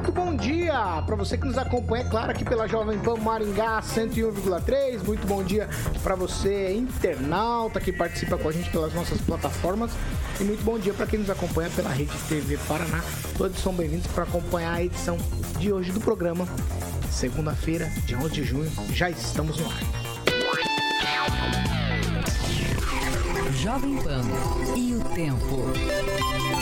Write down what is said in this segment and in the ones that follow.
Muito bom dia para você que nos acompanha, claro, aqui pela Jovem Pan Maringá 101,3. Muito bom dia para você, internauta, que participa com a gente pelas nossas plataformas. E muito bom dia para quem nos acompanha pela Rede TV Paraná. Todos são bem-vindos para acompanhar a edição de hoje do programa. Segunda-feira, dia 11 de junho, já estamos no ar. Jovem Pan e o tempo.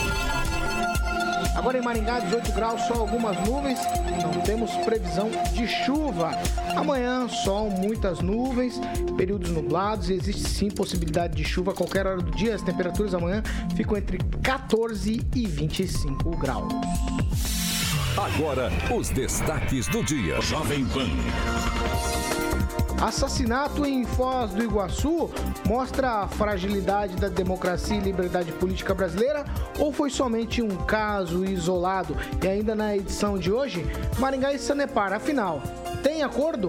Agora em Maringá, 18 graus, só algumas nuvens, não temos previsão de chuva. Amanhã, sol, muitas nuvens, períodos nublados e existe sim possibilidade de chuva a qualquer hora do dia. As temperaturas amanhã ficam entre 14 e 25 graus. Agora, os destaques do dia. Jovem Pan. Assassinato em Foz do Iguaçu mostra a fragilidade da democracia e liberdade política brasileira ou foi somente um caso isolado? E ainda na edição de hoje, Maringá e Sanepar, afinal, tem acordo?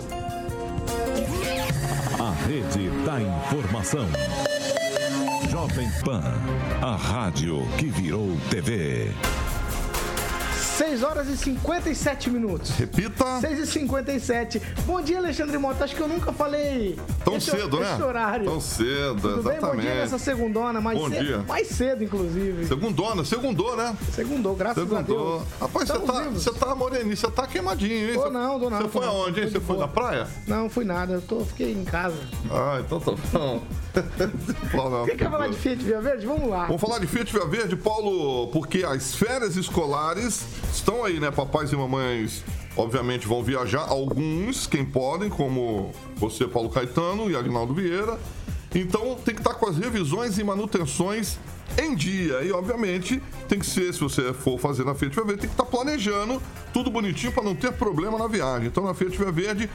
A rede da informação. Jovem Pan, a rádio que virou TV. 6 horas e 57 minutos. Repita. 6 e 57. Bom dia, Alexandre Mota. Acho que eu nunca falei. Tão esse, cedo, esse né? horário. Tão cedo, Tudo exatamente. bem? Bom dia nessa segundona. Mais Bom cedo, dia. Mais cedo, inclusive. Segundona, segundou, né? Segundou, graças a Segundou. Deus. Rapaz, você tá, você tá moreninho, você tá queimadinho, hein? Tô não, tô não, Você foi aonde, hein? Você foi na praia? Não, fui nada. Eu tô, fiquei em casa. Ah, então tá bom. Fala, não, Quem quer falar de Fiat Via Verde? Vamos lá. Vamos falar de Fiat Via Verde, Paulo, porque as férias escolares estão aí, né? Papais e mamães, obviamente, vão viajar. Alguns, quem podem, como você, Paulo Caetano e Agnaldo Vieira. Então, tem que estar com as revisões e manutenções em dia. E, obviamente, tem que ser, se você for fazer na Fiat Via Verde, tem que estar planejando tudo bonitinho para não ter problema na viagem. Então, na Fiat Via Verde,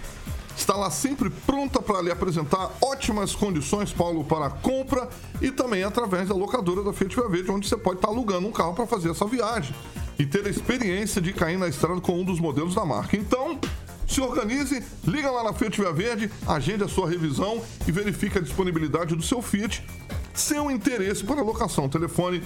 está lá sempre pronta para lhe apresentar ótimas condições, Paulo, para compra e também através da locadora da Fiat Via Verde, onde você pode estar alugando um carro para fazer essa viagem e ter a experiência de cair na estrada com um dos modelos da marca. Então, se organize, liga lá na Fiat Via Verde, agende a sua revisão e verifique a disponibilidade do seu Fiat, seu interesse para locação. Telefone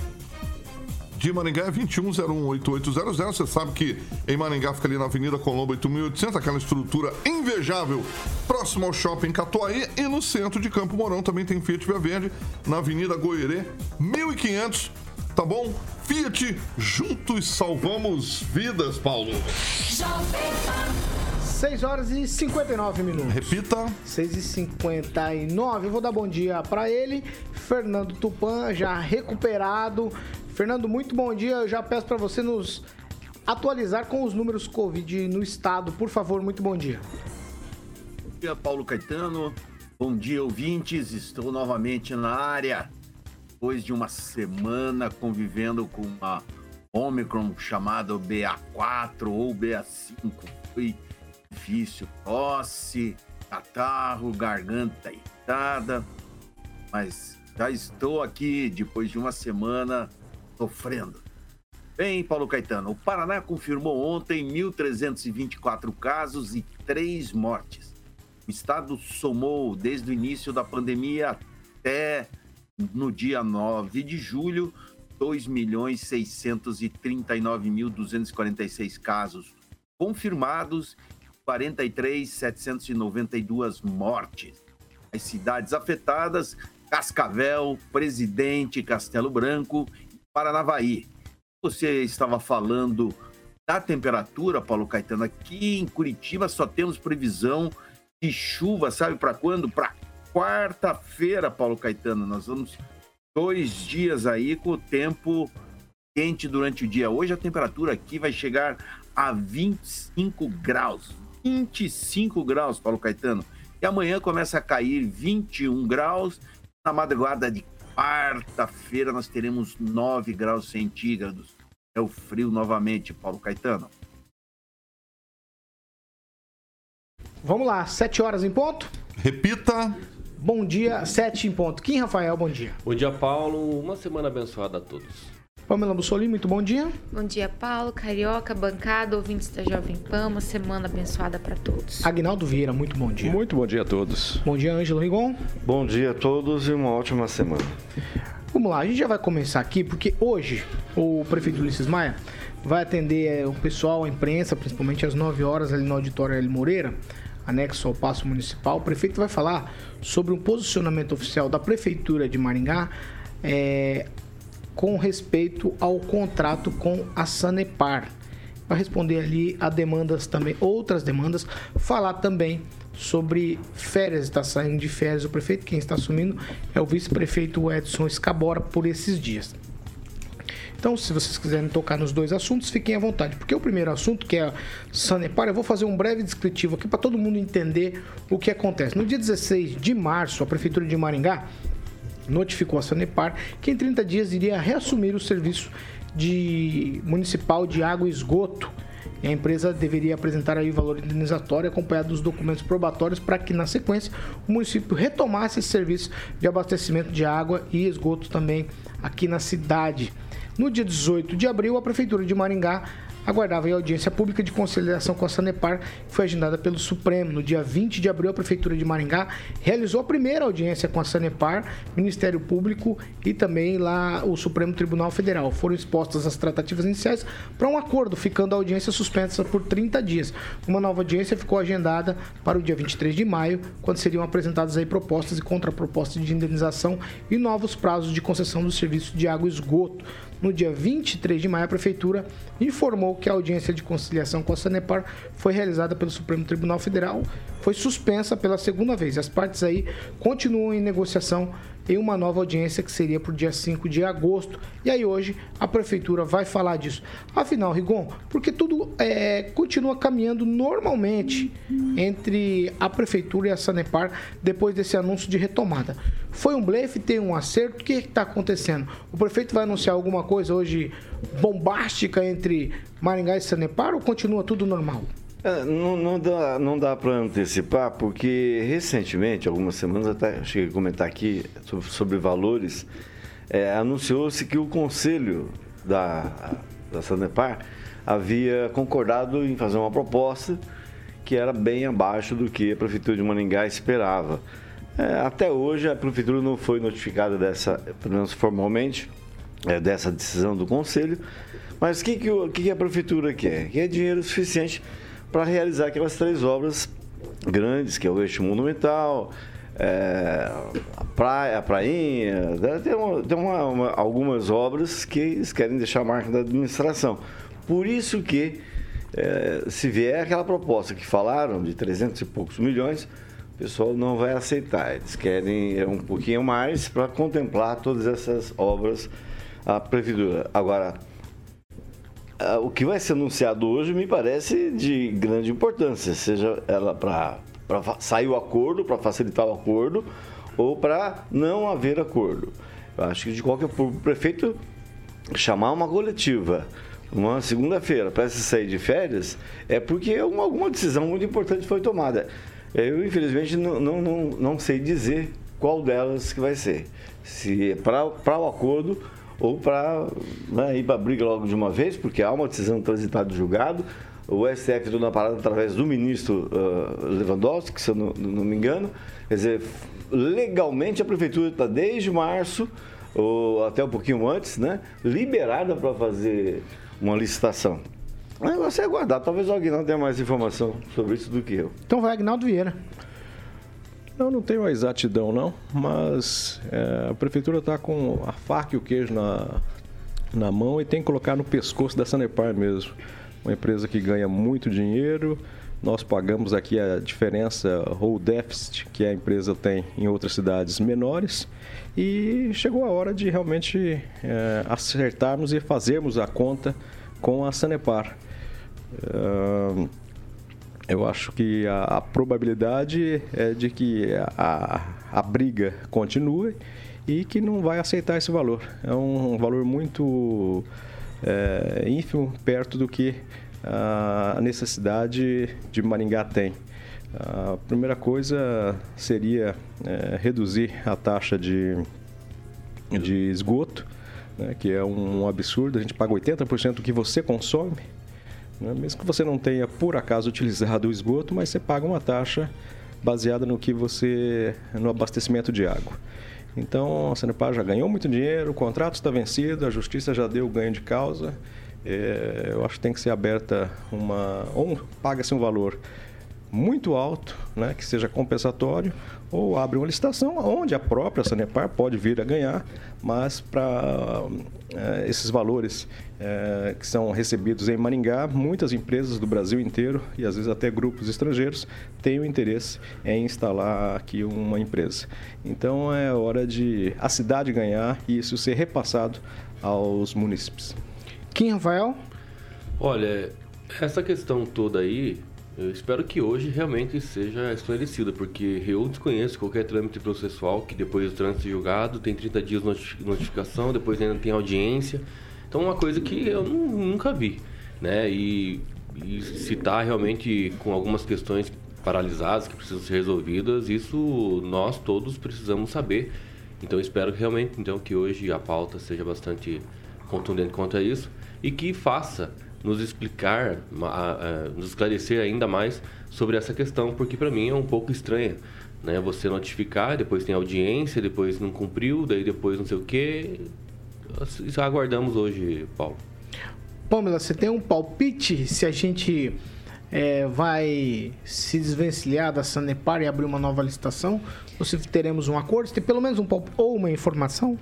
de Maringá é 21018800. Você sabe que em Maringá fica ali na Avenida Colombo 8800, aquela estrutura invejável próximo ao shopping Catuaí. E no centro de Campo Mourão também tem Fiat Via Verde, na Avenida Goierê 1500. Tá bom? Fiat, juntos salvamos vidas, Paulo. 6 horas e 59 minutos. Repita. 6 e 59 Eu vou dar bom dia para ele. Fernando Tupan, já recuperado. Fernando, muito bom dia. Eu já peço para você nos atualizar com os números Covid no estado. Por favor, muito bom dia. Bom dia, Paulo Caetano. Bom dia, ouvintes. Estou novamente na área. Depois de uma semana convivendo com uma Omicron chamada BA4 ou BA5, foi difícil. Tosse, catarro, garganta irritada. Mas já estou aqui depois de uma semana sofrendo. Bem, Paulo Caetano, o Paraná confirmou ontem 1.324 casos e 3 mortes. O estado somou desde o início da pandemia até no dia 9 de julho 2.639.246 casos confirmados, 43.792 mortes. As cidades afetadas: Cascavel, Presidente, Castelo Branco e Paranavaí. Você estava falando da temperatura, Paulo Caetano. Aqui em Curitiba só temos previsão de chuva, sabe para quando? Para quarta-feira, Paulo Caetano. Nós vamos dois dias aí com o tempo quente durante o dia. Hoje a temperatura aqui vai chegar a 25 graus. 25 graus, Paulo Caetano. E amanhã começa a cair 21 graus. Na madrugada de quarta-feira nós teremos 9 graus centígrados. É o frio novamente, Paulo Caetano. Vamos lá, 7 horas em ponto. Repita. Bom dia, 7 em ponto. Kim Rafael, bom dia. Bom dia, Paulo. Uma semana abençoada a todos. Pamela Bussolini, muito bom dia. Bom dia, Paulo, Carioca, bancada, ouvintes da Jovem Pan. Uma semana abençoada para todos. Agnaldo Vieira, muito bom dia. Muito bom dia a todos. Bom dia, Ângelo Rigon. Bom dia a todos e uma ótima semana. Vamos lá, a gente já vai começar aqui, porque hoje o prefeito Ulisses Maia vai atender é, o pessoal, a imprensa, principalmente às 9 horas ali no auditório L. Moreira, anexo ao Paço Municipal. O prefeito vai falar sobre um posicionamento oficial da Prefeitura de Maringá é, com respeito ao contrato com a Sanepar. Vai responder ali a demandas também, outras demandas, falar também sobre férias, está saindo de férias o prefeito, quem está assumindo é o vice-prefeito Edson Escabora por esses dias. Então, se vocês quiserem tocar nos dois assuntos, fiquem à vontade. Porque o primeiro assunto, que é Sanepar, eu vou fazer um breve descritivo aqui para todo mundo entender o que acontece. No dia 16 de março, a Prefeitura de Maringá notificou a Sanepar que em 30 dias iria reassumir o serviço de municipal de água e esgoto. E a empresa deveria apresentar aí o valor indenizatório acompanhado dos documentos probatórios para que, na sequência, o município retomasse esse serviço de abastecimento de água e esgoto também aqui na cidade. No dia 18 de abril, a Prefeitura de Maringá aguardava a audiência pública de conciliação com a Sanepar, que foi agendada pelo Supremo. No dia 20 de abril, a Prefeitura de Maringá realizou a primeira audiência com a Sanepar, Ministério Público e também lá o Supremo Tribunal Federal. Foram expostas as tratativas iniciais para um acordo, ficando a audiência suspensa por 30 dias. Uma nova audiência ficou agendada para o dia 23 de maio, quando seriam apresentadas aí propostas e contrapropostas de indenização e novos prazos de concessão do serviço de água e esgoto. No dia 23 de maio, a Prefeitura informou que a audiência de conciliação com a Sanepar foi realizada pelo Supremo Tribunal Federal, foi suspensa pela segunda vez. As partes aí continuam em negociação em uma nova audiência que seria para o dia 5 de agosto. E aí hoje a prefeitura vai falar disso. Afinal, Rigon, porque tudo é, continua caminhando normalmente entre a prefeitura e a Sanepar depois desse anúncio de retomada. Foi um blefe, tem um acerto, o que está acontecendo? O prefeito vai anunciar alguma coisa hoje bombástica entre Maringá e Sanepar ou continua tudo normal? É, não, não, dá, não dá para antecipar, porque recentemente, algumas semanas, até cheguei a comentar aqui sobre, sobre valores, é, anunciou-se que o conselho da, da Sanepar havia concordado em fazer uma proposta que era bem abaixo do que a Prefeitura de Maningá esperava. É, até hoje a Prefeitura não foi notificada dessa, pelo menos formalmente, é, dessa decisão do Conselho, mas o que, que, que a Prefeitura quer? Quer dinheiro suficiente para realizar aquelas três obras grandes, que é o eixo monumental, é, a praia, a prainha, né? tem, uma, tem uma, uma, algumas obras que eles querem deixar a marca da administração. Por isso que, é, se vier aquela proposta que falaram de 300 e poucos milhões, o pessoal não vai aceitar. Eles querem é, um pouquinho mais para contemplar todas essas obras a prefeitura. Agora, ah, o que vai ser anunciado hoje me parece de grande importância, seja ela para sair o acordo, para facilitar o acordo, ou para não haver acordo. Eu acho que de qualquer forma, o prefeito chamar uma coletiva uma segunda-feira para se sair de férias é porque uma, alguma decisão muito importante foi tomada. Eu, infelizmente, não, não, não, não sei dizer qual delas que vai ser. Se é para o acordo ou para né, ir para a briga logo de uma vez, porque há uma decisão transitada do julgado. O STF entrou na parada através do ministro uh, Lewandowski, se eu não, não, me engano. Quer dizer, legalmente a prefeitura está desde março, ou até um pouquinho antes, né, liberada para fazer uma licitação. O negócio é aguardar. Talvez o Agnaldo tenha mais informação sobre isso do que eu. Então vai, Agnaldo Vieira. Eu não tenho a exatidão, não, mas é, a prefeitura está com a faca e o queijo na, na mão e tem que colocar no pescoço da Sanepar mesmo. Uma empresa que ganha muito dinheiro, nós pagamos aqui a diferença ou déficit que a empresa tem em outras cidades menores e chegou a hora de realmente é, acertarmos e fazermos a conta com a Sanepar. Uh, eu acho que a, a probabilidade é de que a, a briga continue e que não vai aceitar esse valor. É um valor muito é, ínfimo perto do que a necessidade de Maringá tem. A primeira coisa seria é, reduzir a taxa de, de esgoto, né, que é um absurdo. A gente paga 80% do que você consome, né, mesmo que você não tenha por acaso utilizado o esgoto, mas você paga uma taxa baseada no que você no abastecimento de água. Então a Sanepar já ganhou muito dinheiro, o contrato está vencido, a justiça já deu ganho de causa. É, eu acho que tem que ser aberta uma. Ou paga-se um valor muito alto, né, que seja compensatório, ou abre uma licitação onde a própria Sanepar pode vir a ganhar, mas para é, esses valores é, que são recebidos em Maringá, muitas empresas do Brasil inteiro e às vezes até grupos estrangeiros têm o interesse em instalar aqui uma empresa. Então é hora de a cidade ganhar e isso ser repassado aos munícipes. Kim Rafael? Olha, essa questão toda aí eu espero que hoje realmente seja esclarecida, porque eu desconheço qualquer trâmite processual que depois do trâmite julgado tem 30 dias de notificação, depois ainda tem audiência. Então, uma coisa que eu nunca vi, né? E, e se está realmente com algumas questões paralisadas que precisam ser resolvidas, isso nós todos precisamos saber. Então, espero realmente então que hoje a pauta seja bastante contundente quanto a isso e que faça nos explicar, nos esclarecer ainda mais sobre essa questão, porque para mim é um pouco estranha. Né? Você notificar, depois tem audiência, depois não cumpriu, daí depois não sei o quê. Isso aguardamos hoje, Paulo. Pamela, você tem um palpite se a gente é, vai se desvencilhar da Sanepar e abrir uma nova licitação? Ou se teremos um acordo? Se tem pelo menos um palpite ou uma informação?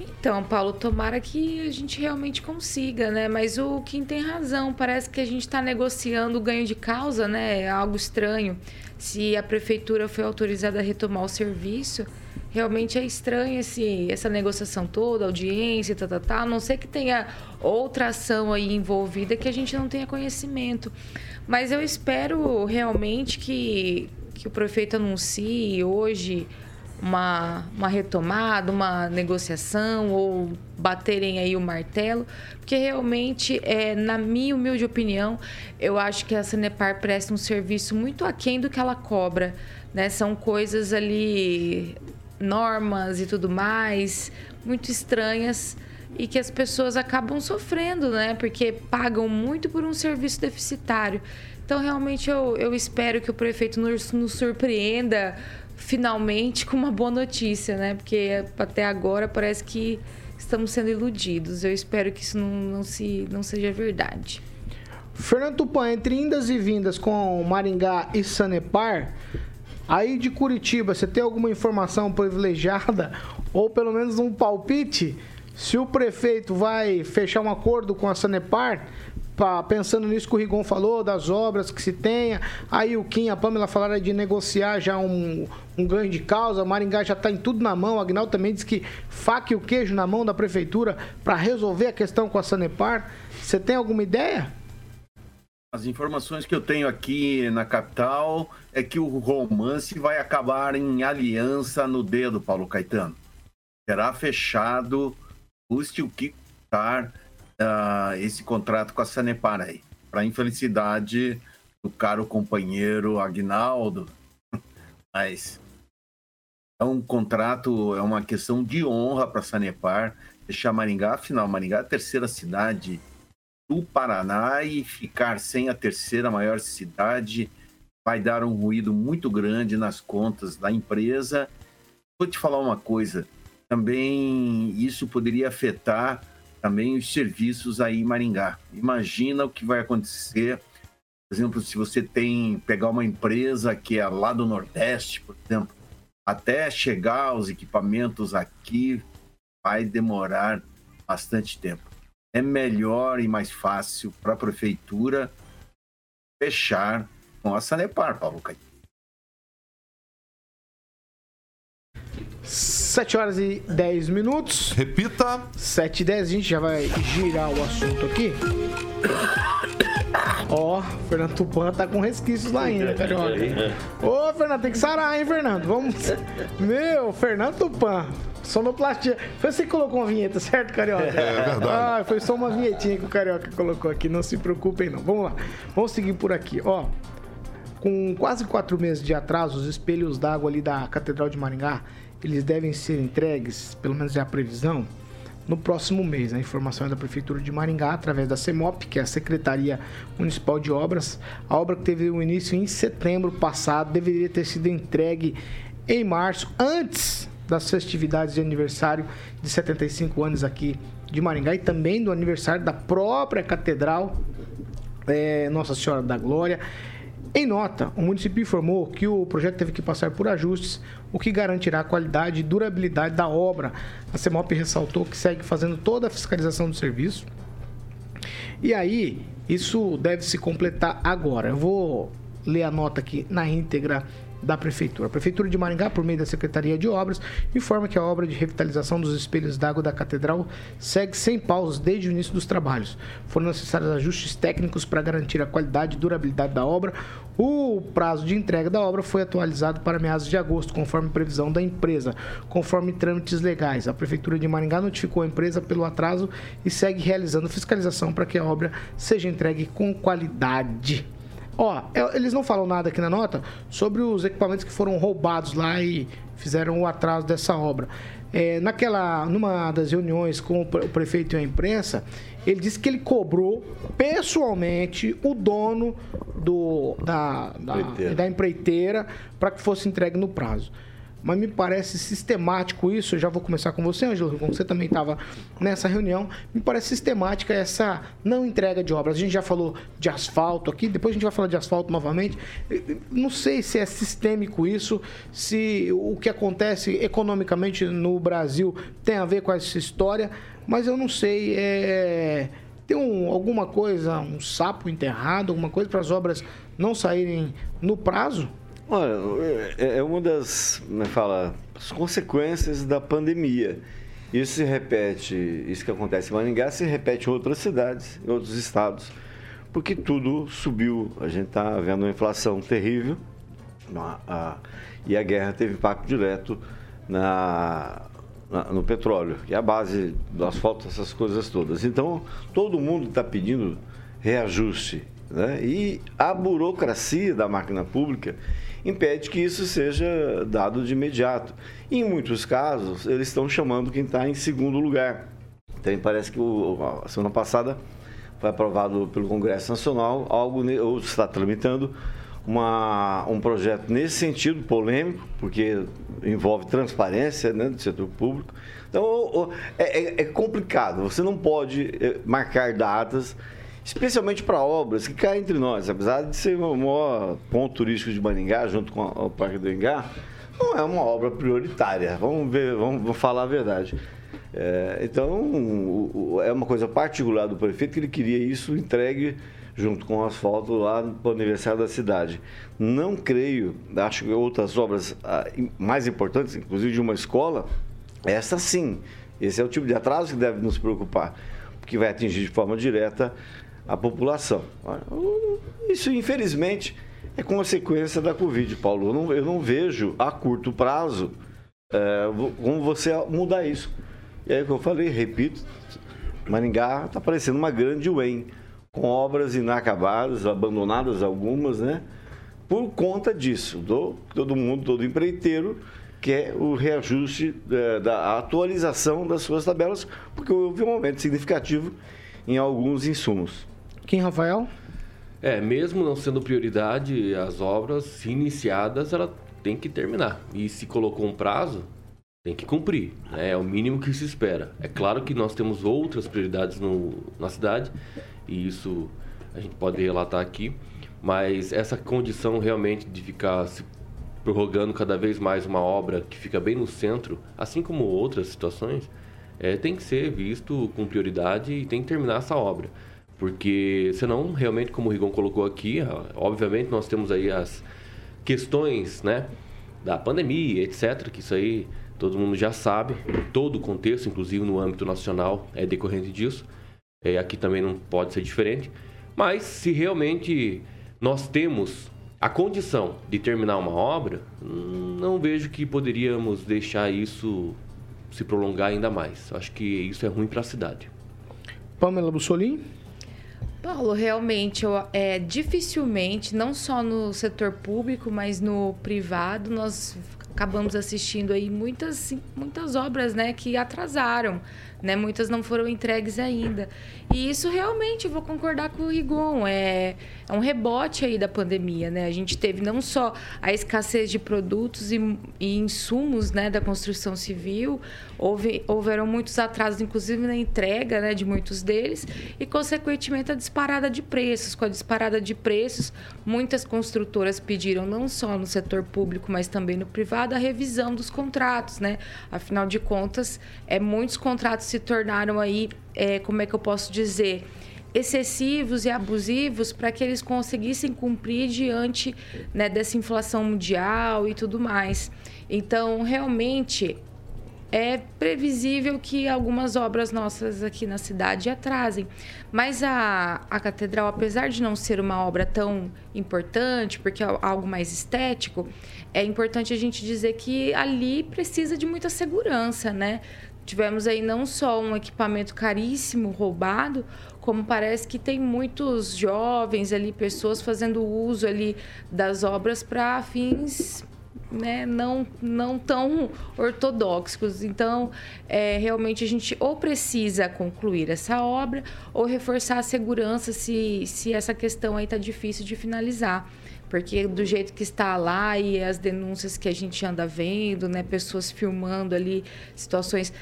Então, Paulo, tomara que a gente realmente consiga, né? Mas o Kim tem razão. Parece que a gente está negociando o ganho de causa, né? É algo estranho. Se a prefeitura foi autorizada a retomar o serviço, realmente é estranho esse, essa negociação toda, audiência, tá, tá, tá. A não ser que tenha outra ação aí envolvida que a gente não tenha conhecimento. Mas eu espero realmente que, que o prefeito anuncie hoje uma, uma retomada, uma negociação ou baterem aí o martelo, porque realmente, é, na minha humilde opinião, eu acho que a Sanepar presta um serviço muito aquém do que ela cobra. Né? São coisas ali, normas e tudo mais, muito estranhas e que as pessoas acabam sofrendo, né? Porque pagam muito por um serviço deficitário. Então, realmente, eu, eu espero que o prefeito nos, nos surpreenda finalmente com uma boa notícia, né? Porque até agora parece que estamos sendo iludidos. Eu espero que isso não, não, se, não seja verdade. Fernando Tupan, entre indas e vindas com Maringá e Sanepar, aí de Curitiba, você tem alguma informação privilegiada ou pelo menos um palpite? Se o prefeito vai fechar um acordo com a Sanepar pensando nisso que o Rigon falou, das obras que se tenha. Aí o Kim a Pamela falaram de negociar já um, um ganho de causa. Maringá já está em tudo na mão. O Agnaldo também disse que faca e o queijo na mão da prefeitura para resolver a questão com a Sanepar. Você tem alguma ideia? As informações que eu tenho aqui na capital é que o romance vai acabar em aliança no dedo, Paulo Caetano. Será fechado, custe o que custar uh, esse contrato com a Sanepar aí. Para infelicidade do caro companheiro Agnaldo. Mas é um contrato, é uma questão de honra para a Sanepar deixar Maringá, afinal, Maringá é a terceira cidade do Paraná e ficar sem a terceira maior cidade vai dar um ruído muito grande nas contas da empresa. Vou te falar uma coisa, também isso poderia afetar também os serviços aí em Maringá. Imagina o que vai acontecer, por exemplo, se você tem pegar uma empresa que é lá do Nordeste, por exemplo, até chegar os equipamentos aqui vai demorar bastante tempo. É melhor e mais fácil para a prefeitura fechar com a Sanepar, Paulo Caetano. 7 horas e 10 minutos. Repita. 7 e 10, a gente já vai girar o assunto aqui. Ó, oh, Fernando Tupan tá com resquícios lá ainda, carioca. Ô, oh, Fernando, tem que sarar, hein, Fernando? Vamos. Meu, Fernando Tupan. Sonoplastia. Foi você que colocou uma vinheta, certo, Carioca? É, verdade. Ah, foi só uma vinhetinha que o Carioca colocou aqui. Não se preocupem, não. Vamos lá. Vamos seguir por aqui. Ó, Com quase quatro meses de atraso, os espelhos d'água ali da Catedral de Maringá, eles devem ser entregues, pelo menos é a previsão, no próximo mês. A informação é da Prefeitura de Maringá, através da CEMOP, que é a Secretaria Municipal de Obras. A obra que teve o início em setembro passado deveria ter sido entregue em março, antes das festividades de aniversário de 75 anos aqui de Maringá e também do aniversário da própria Catedral é, Nossa Senhora da Glória. Em nota, o município informou que o projeto teve que passar por ajustes, o que garantirá a qualidade e durabilidade da obra. A CEMOP ressaltou que segue fazendo toda a fiscalização do serviço. E aí, isso deve se completar agora. Eu vou ler a nota aqui na íntegra da Prefeitura. A Prefeitura de Maringá, por meio da Secretaria de Obras, informa que a obra de revitalização dos espelhos d'água da Catedral segue sem pausas desde o início dos trabalhos. Foram necessários ajustes técnicos para garantir a qualidade e durabilidade da obra. O prazo de entrega da obra foi atualizado para meados de agosto, conforme previsão da empresa, conforme trâmites legais. A Prefeitura de Maringá notificou a empresa pelo atraso e segue realizando fiscalização para que a obra seja entregue com qualidade. Ó, é, eles não falam nada aqui na nota sobre os equipamentos que foram roubados lá e fizeram o atraso dessa obra. É, naquela, numa das reuniões com o prefeito e a imprensa, ele disse que ele cobrou pessoalmente o dono do, da, da, da empreiteira para que fosse entregue no prazo mas me parece sistemático isso. Eu já vou começar com você, Ângelo, como você também estava nessa reunião. Me parece sistemática essa não entrega de obras. A gente já falou de asfalto aqui, depois a gente vai falar de asfalto novamente. Não sei se é sistêmico isso, se o que acontece economicamente no Brasil tem a ver com essa história, mas eu não sei. É... Tem um, alguma coisa, um sapo enterrado, alguma coisa para as obras não saírem no prazo? Olha, é, é uma das, como é fala, as consequências da pandemia. Isso se repete, isso que acontece em Maringá se repete em outras cidades, em outros estados, porque tudo subiu. A gente está vendo uma inflação terrível a, a, e a guerra teve impacto direto na, na, no petróleo, que é a base do asfalto, essas coisas todas. Então, todo mundo está pedindo reajuste. Né? E a burocracia da máquina pública impede que isso seja dado de imediato. E, em muitos casos, eles estão chamando quem está em segundo lugar. Então, parece que o, a semana passada foi aprovado pelo Congresso Nacional algo, ou está tramitando, uma, um projeto nesse sentido, polêmico, porque envolve transparência né, do setor público. Então, é, é, é complicado. Você não pode é, marcar datas especialmente para obras que caem entre nós, apesar de ser o maior ponto turístico de Maringá, junto com o Parque do Engá, não é uma obra prioritária. Vamos ver, vamos, vamos falar a verdade. É, então, é uma coisa particular do prefeito que ele queria isso entregue junto com o asfalto lá para o aniversário da cidade. Não creio, acho que outras obras ah, mais importantes, inclusive de uma escola, essa sim. Esse é o tipo de atraso que deve nos preocupar, porque vai atingir de forma direta a população. Isso, infelizmente, é consequência da Covid, Paulo. Eu não, eu não vejo a curto prazo é, como você mudar isso. E aí, como eu falei, repito, Maringá está parecendo uma grande UEM, com obras inacabadas, abandonadas algumas, né? Por conta disso, do, todo mundo, todo empreiteiro, quer o reajuste é, da atualização das suas tabelas, porque houve um aumento significativo em alguns insumos. Quem, Rafael? É, mesmo não sendo prioridade, as obras iniciadas, ela tem que terminar. E se colocou um prazo, tem que cumprir. Né? É o mínimo que se espera. É claro que nós temos outras prioridades no, na cidade, e isso a gente pode relatar aqui, mas essa condição realmente de ficar se prorrogando cada vez mais uma obra que fica bem no centro, assim como outras situações, é, tem que ser visto com prioridade e tem que terminar essa obra. Porque senão, realmente, como o Rigon colocou aqui, obviamente nós temos aí as questões, né? Da pandemia, etc. Que isso aí todo mundo já sabe. Todo o contexto, inclusive no âmbito nacional, é decorrente disso. É, aqui também não pode ser diferente. Mas se realmente nós temos a condição de terminar uma obra, não vejo que poderíamos deixar isso se prolongar ainda mais. Acho que isso é ruim para a cidade. Pamela Bussolini? Paulo, realmente, eu, é, dificilmente, não só no setor público, mas no privado, nós acabamos assistindo aí muitas, muitas obras né, que atrasaram né? Muitas não foram entregues ainda. E isso realmente, vou concordar com o Rigon, é, é um rebote aí da pandemia, né? A gente teve não só a escassez de produtos e, e insumos, né, da construção civil, houve, houveram muitos atrasos, inclusive na entrega, né, de muitos deles, e consequentemente a disparada de preços. Com a disparada de preços, muitas construtoras pediram não só no setor público, mas também no privado a revisão dos contratos, né? Afinal de contas, é muitos contratos se tornaram aí, é, como é que eu posso dizer, excessivos e abusivos para que eles conseguissem cumprir diante né, dessa inflação mundial e tudo mais. Então, realmente, é previsível que algumas obras nossas aqui na cidade atrasem. Mas a, a catedral, apesar de não ser uma obra tão importante, porque é algo mais estético, é importante a gente dizer que ali precisa de muita segurança, né? Tivemos aí não só um equipamento caríssimo roubado, como parece que tem muitos jovens ali, pessoas fazendo uso ali das obras para fins né, não, não tão ortodoxos. Então, é, realmente a gente ou precisa concluir essa obra ou reforçar a segurança se, se essa questão aí está difícil de finalizar. Porque do jeito que está lá e as denúncias que a gente anda vendo, né, pessoas filmando ali situações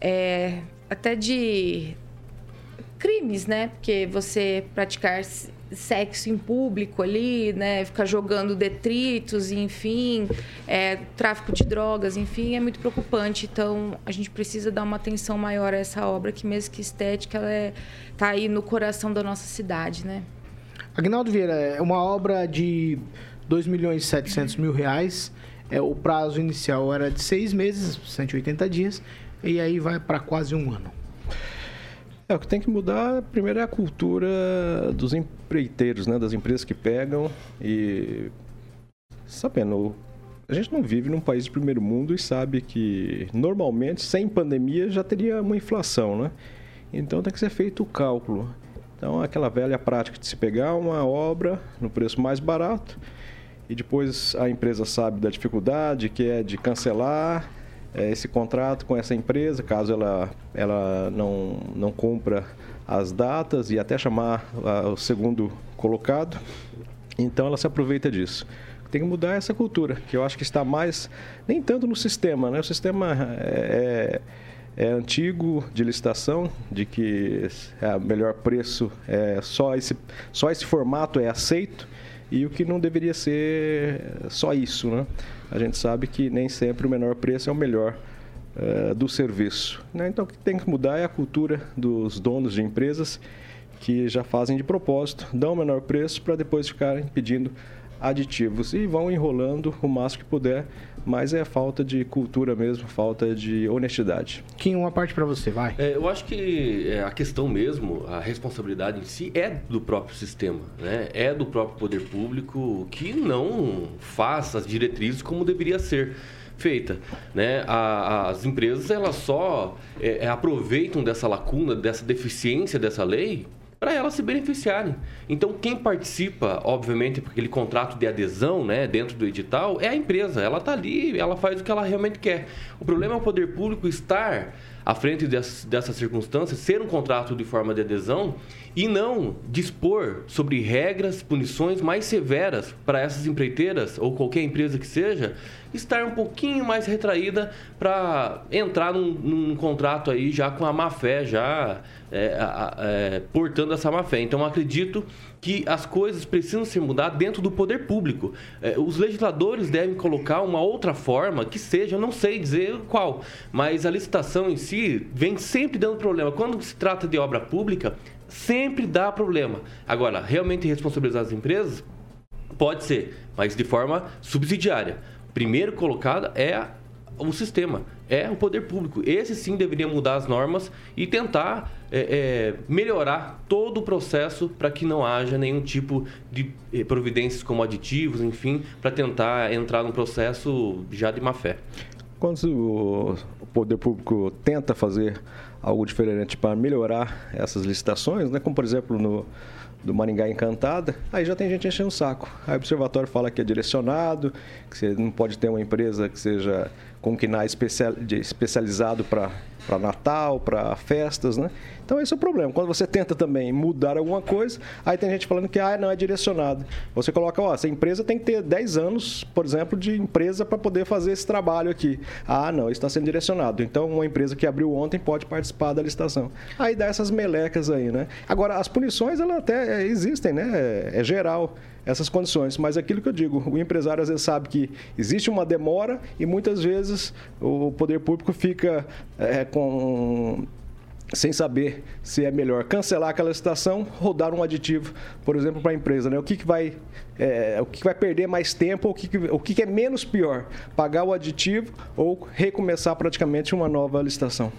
é, até de crimes, né? Porque você praticar sexo em público ali, né? Ficar jogando detritos, enfim, é, tráfico de drogas, enfim, é muito preocupante. Então, a gente precisa dar uma atenção maior a essa obra, que mesmo que estética, ela é, tá aí no coração da nossa cidade, né? Agnaldo Vieira, é uma obra de 2 milhões e 700 mil reais. É, o prazo inicial era de seis meses, 180 dias, e aí vai para quase um ano. É, o que tem que mudar primeiro é a cultura dos empreiteiros, né? das empresas que pegam e. Sabendo, a gente não vive num país de primeiro mundo e sabe que normalmente, sem pandemia, já teria uma inflação, né? Então tem que ser feito o cálculo. Então, aquela velha prática de se pegar uma obra no preço mais barato e depois a empresa sabe da dificuldade que é de cancelar é, esse contrato com essa empresa, caso ela, ela não, não cumpra as datas e até chamar o segundo colocado. Então ela se aproveita disso. Tem que mudar essa cultura, que eu acho que está mais, nem tanto no sistema, né? O sistema é, é, é antigo de licitação, de que é melhor preço, é, só, esse, só esse formato é aceito e o que não deveria ser só isso, né? A gente sabe que nem sempre o menor preço é o melhor uh, do serviço. Né? Então, o que tem que mudar é a cultura dos donos de empresas que já fazem de propósito, dão o menor preço para depois ficarem pedindo aditivos e vão enrolando o máximo que puder, mas é falta de cultura mesmo, falta de honestidade. Kim, uma parte para você, vai. É, eu acho que é, a questão mesmo, a responsabilidade em si é do próprio sistema, né? é do próprio poder público que não faz as diretrizes como deveria ser feita. Né? A, as empresas elas só é, é aproveitam dessa lacuna, dessa deficiência dessa lei para elas se beneficiarem. Então, quem participa, obviamente, por aquele contrato de adesão, né, dentro do edital, é a empresa. Ela está ali, ela faz o que ela realmente quer. O problema é o poder público estar à frente dessas, dessas circunstâncias, ser um contrato de forma de adesão e não dispor sobre regras, punições mais severas para essas empreiteiras ou qualquer empresa que seja, estar um pouquinho mais retraída para entrar num, num, contrato aí já com a má fé, já é, é, portando essa má fé. Então acredito que as coisas precisam ser mudadas dentro do poder público. É, os legisladores devem colocar uma outra forma que seja, eu não sei dizer qual, mas a licitação em si vem sempre dando problema. Quando se trata de obra pública, sempre dá problema. Agora, realmente responsabilizar as empresas? Pode ser, mas de forma subsidiária. Primeiro colocada é o sistema, é o poder público. Esse sim deveria mudar as normas e tentar é, é, melhorar todo o processo para que não haja nenhum tipo de eh, providências como aditivos, enfim, para tentar entrar num processo já de má fé. Quando o poder público tenta fazer algo diferente para melhorar essas licitações, né? como por exemplo no do Maringá Encantada, aí já tem gente enchendo o saco. Aí o observatório fala que é direcionado, que você não pode ter uma empresa que seja com KNAI especial, especializado para para Natal, para festas, né? Então esse é o problema. Quando você tenta também mudar alguma coisa, aí tem gente falando que ah, não é direcionado. Você coloca, ó, essa empresa tem que ter 10 anos, por exemplo, de empresa para poder fazer esse trabalho aqui. Ah, não, está sendo direcionado. Então uma empresa que abriu ontem pode participar da licitação. Aí dá essas melecas aí, né? Agora, as punições, elas até existem, né? É, é geral essas condições. Mas aquilo que eu digo, o empresário às vezes sabe que existe uma demora e muitas vezes o poder público fica é, com sem saber se é melhor cancelar aquela licitação ou dar um aditivo, por exemplo, para a empresa. Né? O, que, que, vai, é, o que, que vai perder mais tempo, o que, que, o que, que é menos pior? Pagar o aditivo ou recomeçar praticamente uma nova licitação?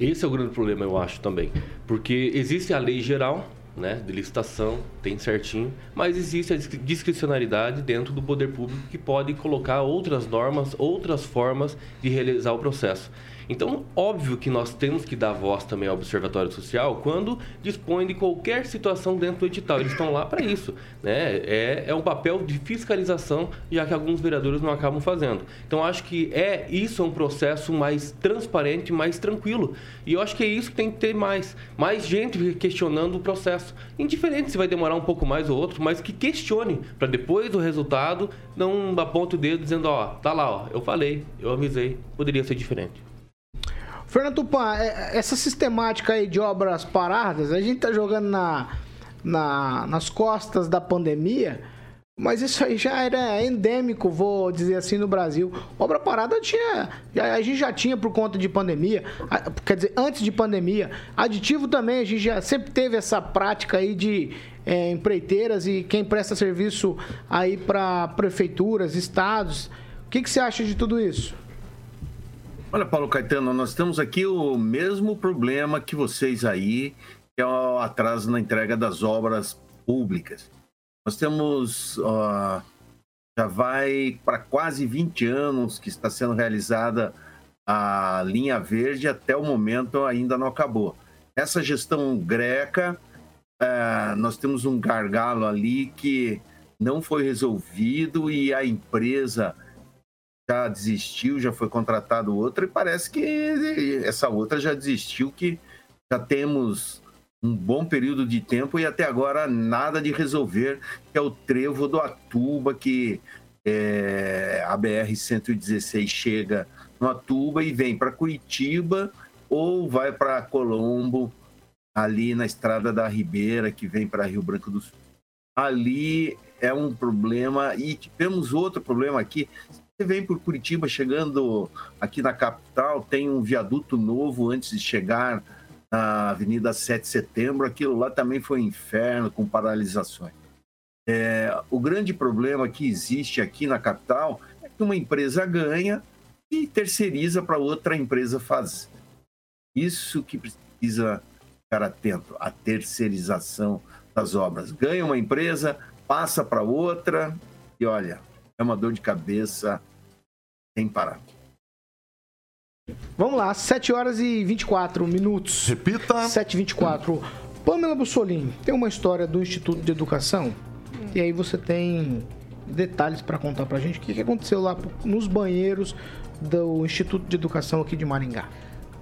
Esse é o grande problema, eu acho também. Porque existe a lei geral, né, de licitação, tem certinho, mas existe a discricionariedade dentro do poder público que pode colocar outras normas, outras formas de realizar o processo. Então, óbvio que nós temos que dar voz também ao Observatório Social quando dispõe de qualquer situação dentro do edital. Eles estão lá para isso. Né? É, é um papel de fiscalização, já que alguns vereadores não acabam fazendo. Então, acho que é isso é um processo mais transparente, mais tranquilo. E eu acho que é isso que tem que ter mais. Mais gente questionando o processo. Indiferente se vai demorar um pouco mais ou outro, mas que questione, para depois do resultado não aponte o dedo dizendo, ó, tá lá, ó, eu falei, eu avisei, poderia ser diferente. Fernando Tupan, é, é, essa sistemática aí de obras paradas, a gente tá jogando na, na, nas costas da pandemia, mas isso aí já era endêmico, vou dizer assim, no Brasil. Obra parada tinha. A gente já tinha por conta de pandemia. Quer dizer, antes de pandemia. Aditivo também, a gente já sempre teve essa prática aí de é, empreiteiras e quem presta serviço aí para prefeituras, estados. O que, que você acha de tudo isso? Olha, Paulo Caetano, nós temos aqui o mesmo problema que vocês aí, que é o atraso na entrega das obras públicas. Nós temos, já vai para quase 20 anos que está sendo realizada a linha verde, até o momento ainda não acabou. Essa gestão greca, uh, nós temos um gargalo ali que não foi resolvido e a empresa já desistiu, já foi contratado outra, e parece que essa outra já desistiu, que já temos um bom período de tempo e até agora nada de resolver, que é o trevo do Atuba, que é, a BR-116 chega no Atuba e vem para Curitiba ou vai para Colombo, ali na estrada da Ribeira, que vem para Rio Branco do Sul. Ali é um problema, e tivemos outro problema aqui, vem por Curitiba, chegando aqui na capital, tem um viaduto novo antes de chegar na Avenida 7 de Setembro. Aquilo lá também foi um inferno, com paralisações. É, o grande problema que existe aqui na capital é que uma empresa ganha e terceiriza para outra empresa fazer. Isso que precisa ficar atento, a terceirização das obras. Ganha uma empresa, passa para outra e olha, é uma dor de cabeça sem parar. Vamos lá, 7 horas e 24 minutos. Repita. 7 e 24. Pamela Bussolini, tem uma história do Instituto de Educação e aí você tem detalhes para contar pra gente. O que aconteceu lá nos banheiros do Instituto de Educação aqui de Maringá?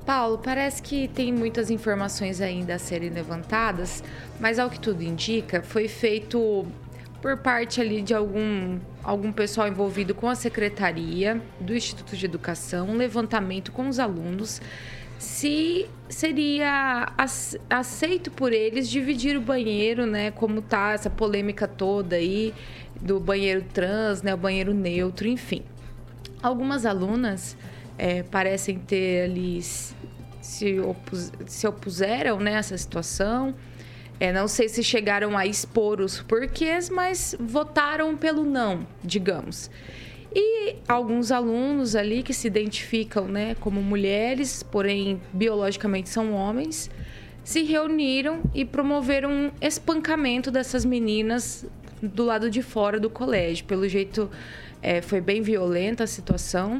Paulo, parece que tem muitas informações ainda a serem levantadas, mas ao que tudo indica, foi feito por parte ali de algum, algum pessoal envolvido com a secretaria do Instituto de Educação, um levantamento com os alunos, se seria aceito por eles dividir o banheiro, né? Como tá essa polêmica toda aí do banheiro trans, né? O banheiro neutro, enfim. Algumas alunas é, parecem ter ali se, opus, se opuseram né, a essa situação é, não sei se chegaram a expor os porquês, mas votaram pelo não, digamos. E alguns alunos ali que se identificam né, como mulheres, porém biologicamente são homens, se reuniram e promoveram um espancamento dessas meninas do lado de fora do colégio. Pelo jeito, é, foi bem violenta a situação.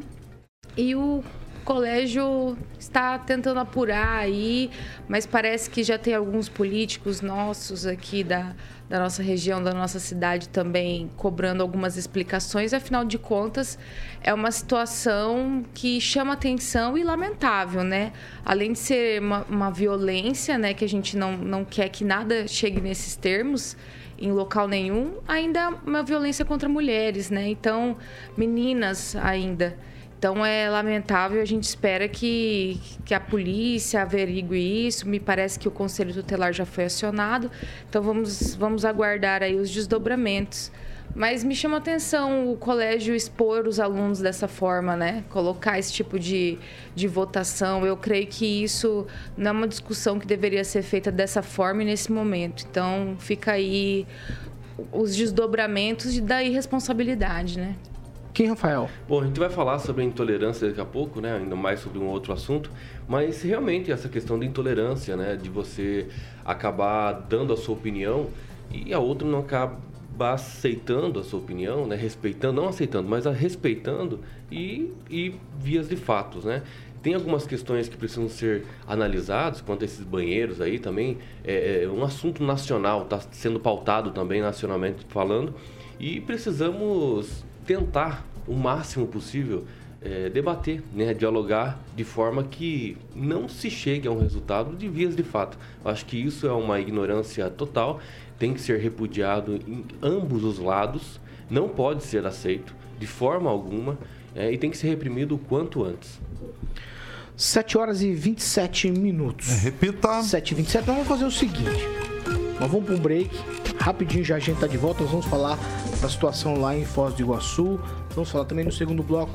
E o O colégio está tentando apurar aí, mas parece que já tem alguns políticos nossos aqui da, da nossa região, da nossa cidade também cobrando algumas explicações. Afinal de contas, é uma situação que chama atenção e lamentável, né? Além de ser uma, uma violência, né, que a gente não, não quer que nada chegue nesses termos em local nenhum, ainda uma violência contra mulheres, né? Então, meninas ainda. Então é lamentável, a gente espera que, que a polícia averigue isso. Me parece que o Conselho Tutelar já foi acionado. Então vamos, vamos aguardar aí os desdobramentos. Mas me chama atenção o colégio expor os alunos dessa forma, né? Colocar esse tipo de, de votação. Eu creio que isso não é uma discussão que deveria ser feita dessa forma e nesse momento. Então fica aí os desdobramentos da irresponsabilidade, né? Quem, Rafael? Bom, a gente vai falar sobre a intolerância daqui a pouco, né? Ainda mais sobre um outro assunto. Mas realmente essa questão da intolerância, né? De você acabar dando a sua opinião e a outra não acabar aceitando a sua opinião, né? Respeitando, não aceitando, mas a respeitando e, e vias de fatos, né? Tem algumas questões que precisam ser analisadas quanto a esses banheiros aí também. É, é um assunto nacional, está sendo pautado também nacionalmente falando. E precisamos tentar o máximo possível é, debater, né, dialogar de forma que não se chegue a um resultado de vias de fato. Acho que isso é uma ignorância total, tem que ser repudiado em ambos os lados, não pode ser aceito de forma alguma é, e tem que ser reprimido o quanto antes. 7 horas e 27 minutos. É, repita. 7 e 27. Nós vamos fazer o seguinte. Nós vamos para um break. Rapidinho já a gente tá de volta. Nós vamos falar da situação lá em Foz do Iguaçu. Vamos falar também no segundo bloco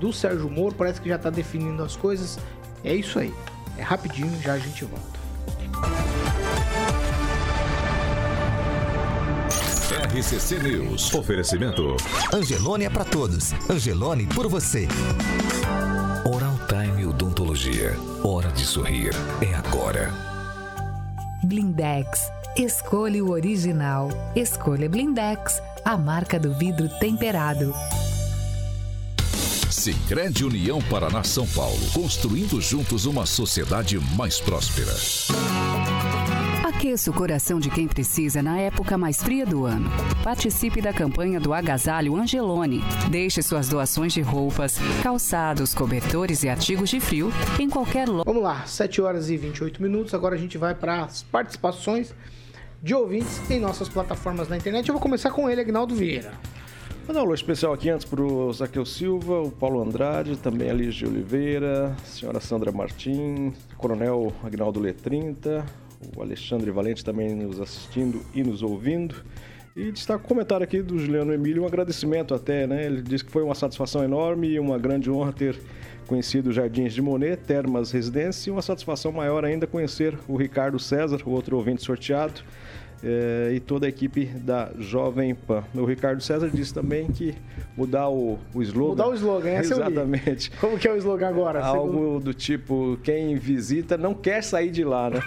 do Sérgio Moro. Parece que já tá definindo as coisas. É isso aí. É rapidinho, já a gente volta. RCC News. Oferecimento. Angelone é para todos. Angelone por você. Oral Time Odontologia. Hora de sorrir. É agora. Blindex Escolha o original. Escolha Blindex, a marca do vidro temperado. Sicredi União Paraná São Paulo, construindo juntos uma sociedade mais próspera. Aqueça o coração de quem precisa na época mais fria do ano. Participe da campanha do Agasalho Angelone. Deixe suas doações de roupas, calçados, cobertores e artigos de frio em qualquer loja. Vamos lá, 7 horas e 28 minutos. Agora a gente vai para as participações de ouvintes em nossas plataformas na internet. Eu vou começar com ele, Agnaldo Vieira. Mandar um alô especial aqui antes para o Zaqueu Silva, o Paulo Andrade, também a Ligia Oliveira, a senhora Sandra Martins, Coronel Agnaldo Letrinta, o Alexandre Valente também nos assistindo e nos ouvindo. E destaca o comentário aqui do Juliano Emílio, um agradecimento até, né? Ele disse que foi uma satisfação enorme e uma grande honra ter conhecido Jardins de Monet, Termas Residência, e uma satisfação maior ainda conhecer o Ricardo César, o outro ouvinte sorteado é, e toda a equipe da Jovem Pan. O Ricardo César disse também que mudar o, o slogan. Mudar o slogan, é Exatamente. Como que é o slogan agora? Algo segundo... do tipo, quem visita não quer sair de lá, né?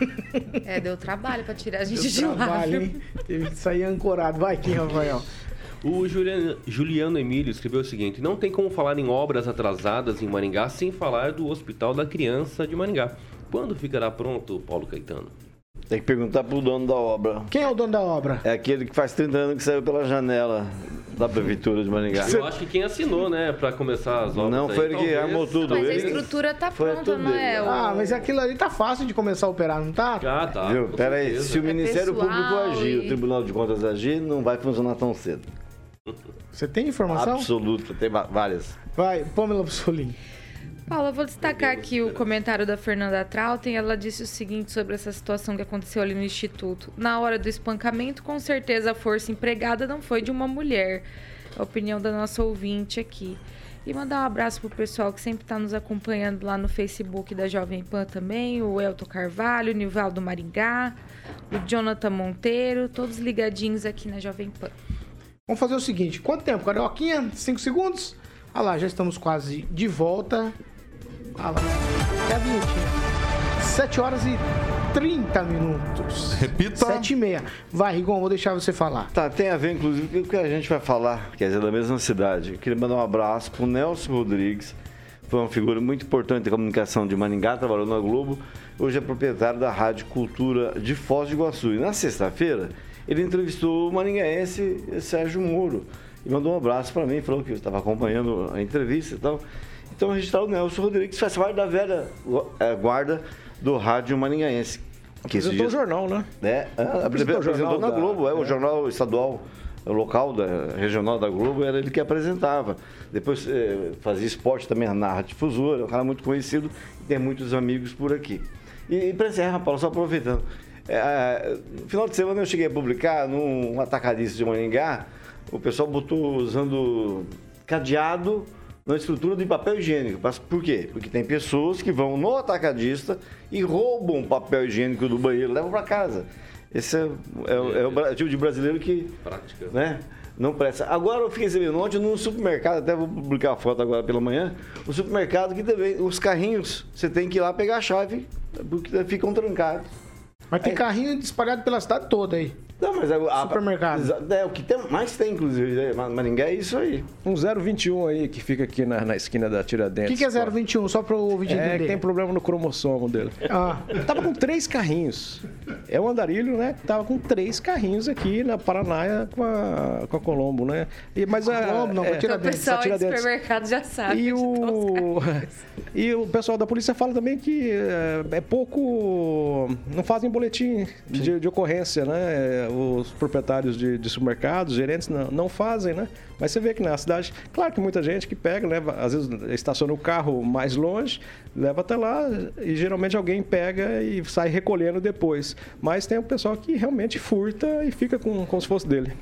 É, deu trabalho para tirar a gente deu de trabalho, lá. Hein? Teve que sair ancorado. Vai aqui, Rafael. O Juliano, Juliano Emílio escreveu o seguinte: Não tem como falar em obras atrasadas em Maringá sem falar do Hospital da Criança de Maringá. Quando ficará pronto, Paulo Caetano? Tem que perguntar pro dono da obra. Quem é o dono da obra? É aquele que faz 30 anos que saiu pela janela da prefeitura de Maringá. Eu acho que quem assinou, né, para começar as obras. Não, foi ele que armou tudo. Mas a estrutura tá Foi pronta, não é? Ah, mas aquilo ali tá fácil de começar a operar, não tá? Já tá. Viu? Pera aí, se o É Ministério Público agir, e- o Tribunal de Contas agir, não vai funcionar tão cedo. Você tem informação? Absoluta, tem várias. Vai, Pamela Bussolini. Paulo, eu vou destacar aqui o comentário da Fernanda Trautem. Ela disse o seguinte sobre essa situação que aconteceu ali no Instituto. Na hora do espancamento, com certeza a força empregada não foi de uma mulher. A opinião da nossa ouvinte aqui. E mandar um abraço pro pessoal que sempre está nos acompanhando lá no Facebook da Jovem Pan também. O Elton Carvalho, o Nivaldo Maringá, o Jonathan Monteiro, todos ligadinhos aqui na Jovem Pan. Vamos fazer o seguinte: quanto tempo, Carioquinha? Cinco segundos? Ah lá, já estamos quase de volta. Ah lá, é a vinhetinha. 7 horas e 30 minutos. Repita. 7 e meia. Vai, Rigon, vou deixar você falar. Tá, tem a ver, inclusive, com o que a gente vai falar, quer dizer, da mesma cidade. Eu queria mandar um abraço pro Nelson Rodrigues, foi uma figura muito importante da comunicação de Maringá, trabalhou na Globo, hoje é proprietário da Rádio Cultura de Foz do Iguaçu. E na sexta-feira, ele entrevistou o maringaense Sérgio Moro e mandou um abraço para mim, falou que estava acompanhando a entrevista e tal. Então, registrar o Nelson Rodrigues, faz parte da velha eh, guarda do rádio maringaense. Que apresentou o jornal, né? É, apresentou, apresentou na da, Globo, é, é, o jornal estadual local, da, regional da Globo, era ele que apresentava. Depois eh, fazia esporte também na Difusora, um cara muito conhecido e tem muitos amigos por aqui. E, e para encerrar, Paulo, só aproveitando. É, no final de semana eu cheguei a publicar num atacadista de Maningá, o pessoal botou usando cadeado na estrutura de papel higiênico. Por quê? Porque tem pessoas que vão no atacadista e roubam papel higiênico do banheiro, levam para casa. Esse é, é, é, é, o tipo de brasileiro que. Prática. Né? Não presta. Agora eu fiquei sabendo ontem no supermercado, até vou publicar a foto agora pela manhã, o supermercado que também, os carrinhos, você tem que ir lá pegar a chave, porque ficam trancados. Mas tem carrinho espalhado pela cidade toda aí. Não, mas é a, Supermercado. É, o que tem, mais tem, inclusive, né? Maringá é isso aí. Um 021 aí que fica aqui na, na esquina da Tiradentes. O que, que é 021? Só para o ouvinte é, entender. tem problema no cromossomo dele. Ah. Tava com três carrinhos. É um andarilho, né? Tava com três carrinhos aqui na Paraná com a, com a Colombo, né? E, mas a. Colombo, não, é, Tiradentes. O pessoal do supermercado já sabe. E o, e o pessoal da polícia fala também que é, é pouco. Não fazem boletim de, de ocorrência, né? Os proprietários de, de supermercados, gerentes, não, não, fazem, né? Mas você vê que na cidade, claro que muita gente que pega, leva, às vezes estaciona o carro mais longe, leva até lá e geralmente alguém pega e sai recolhendo depois. Mas tem o pessoal que realmente furta e fica com, como se fosse dele.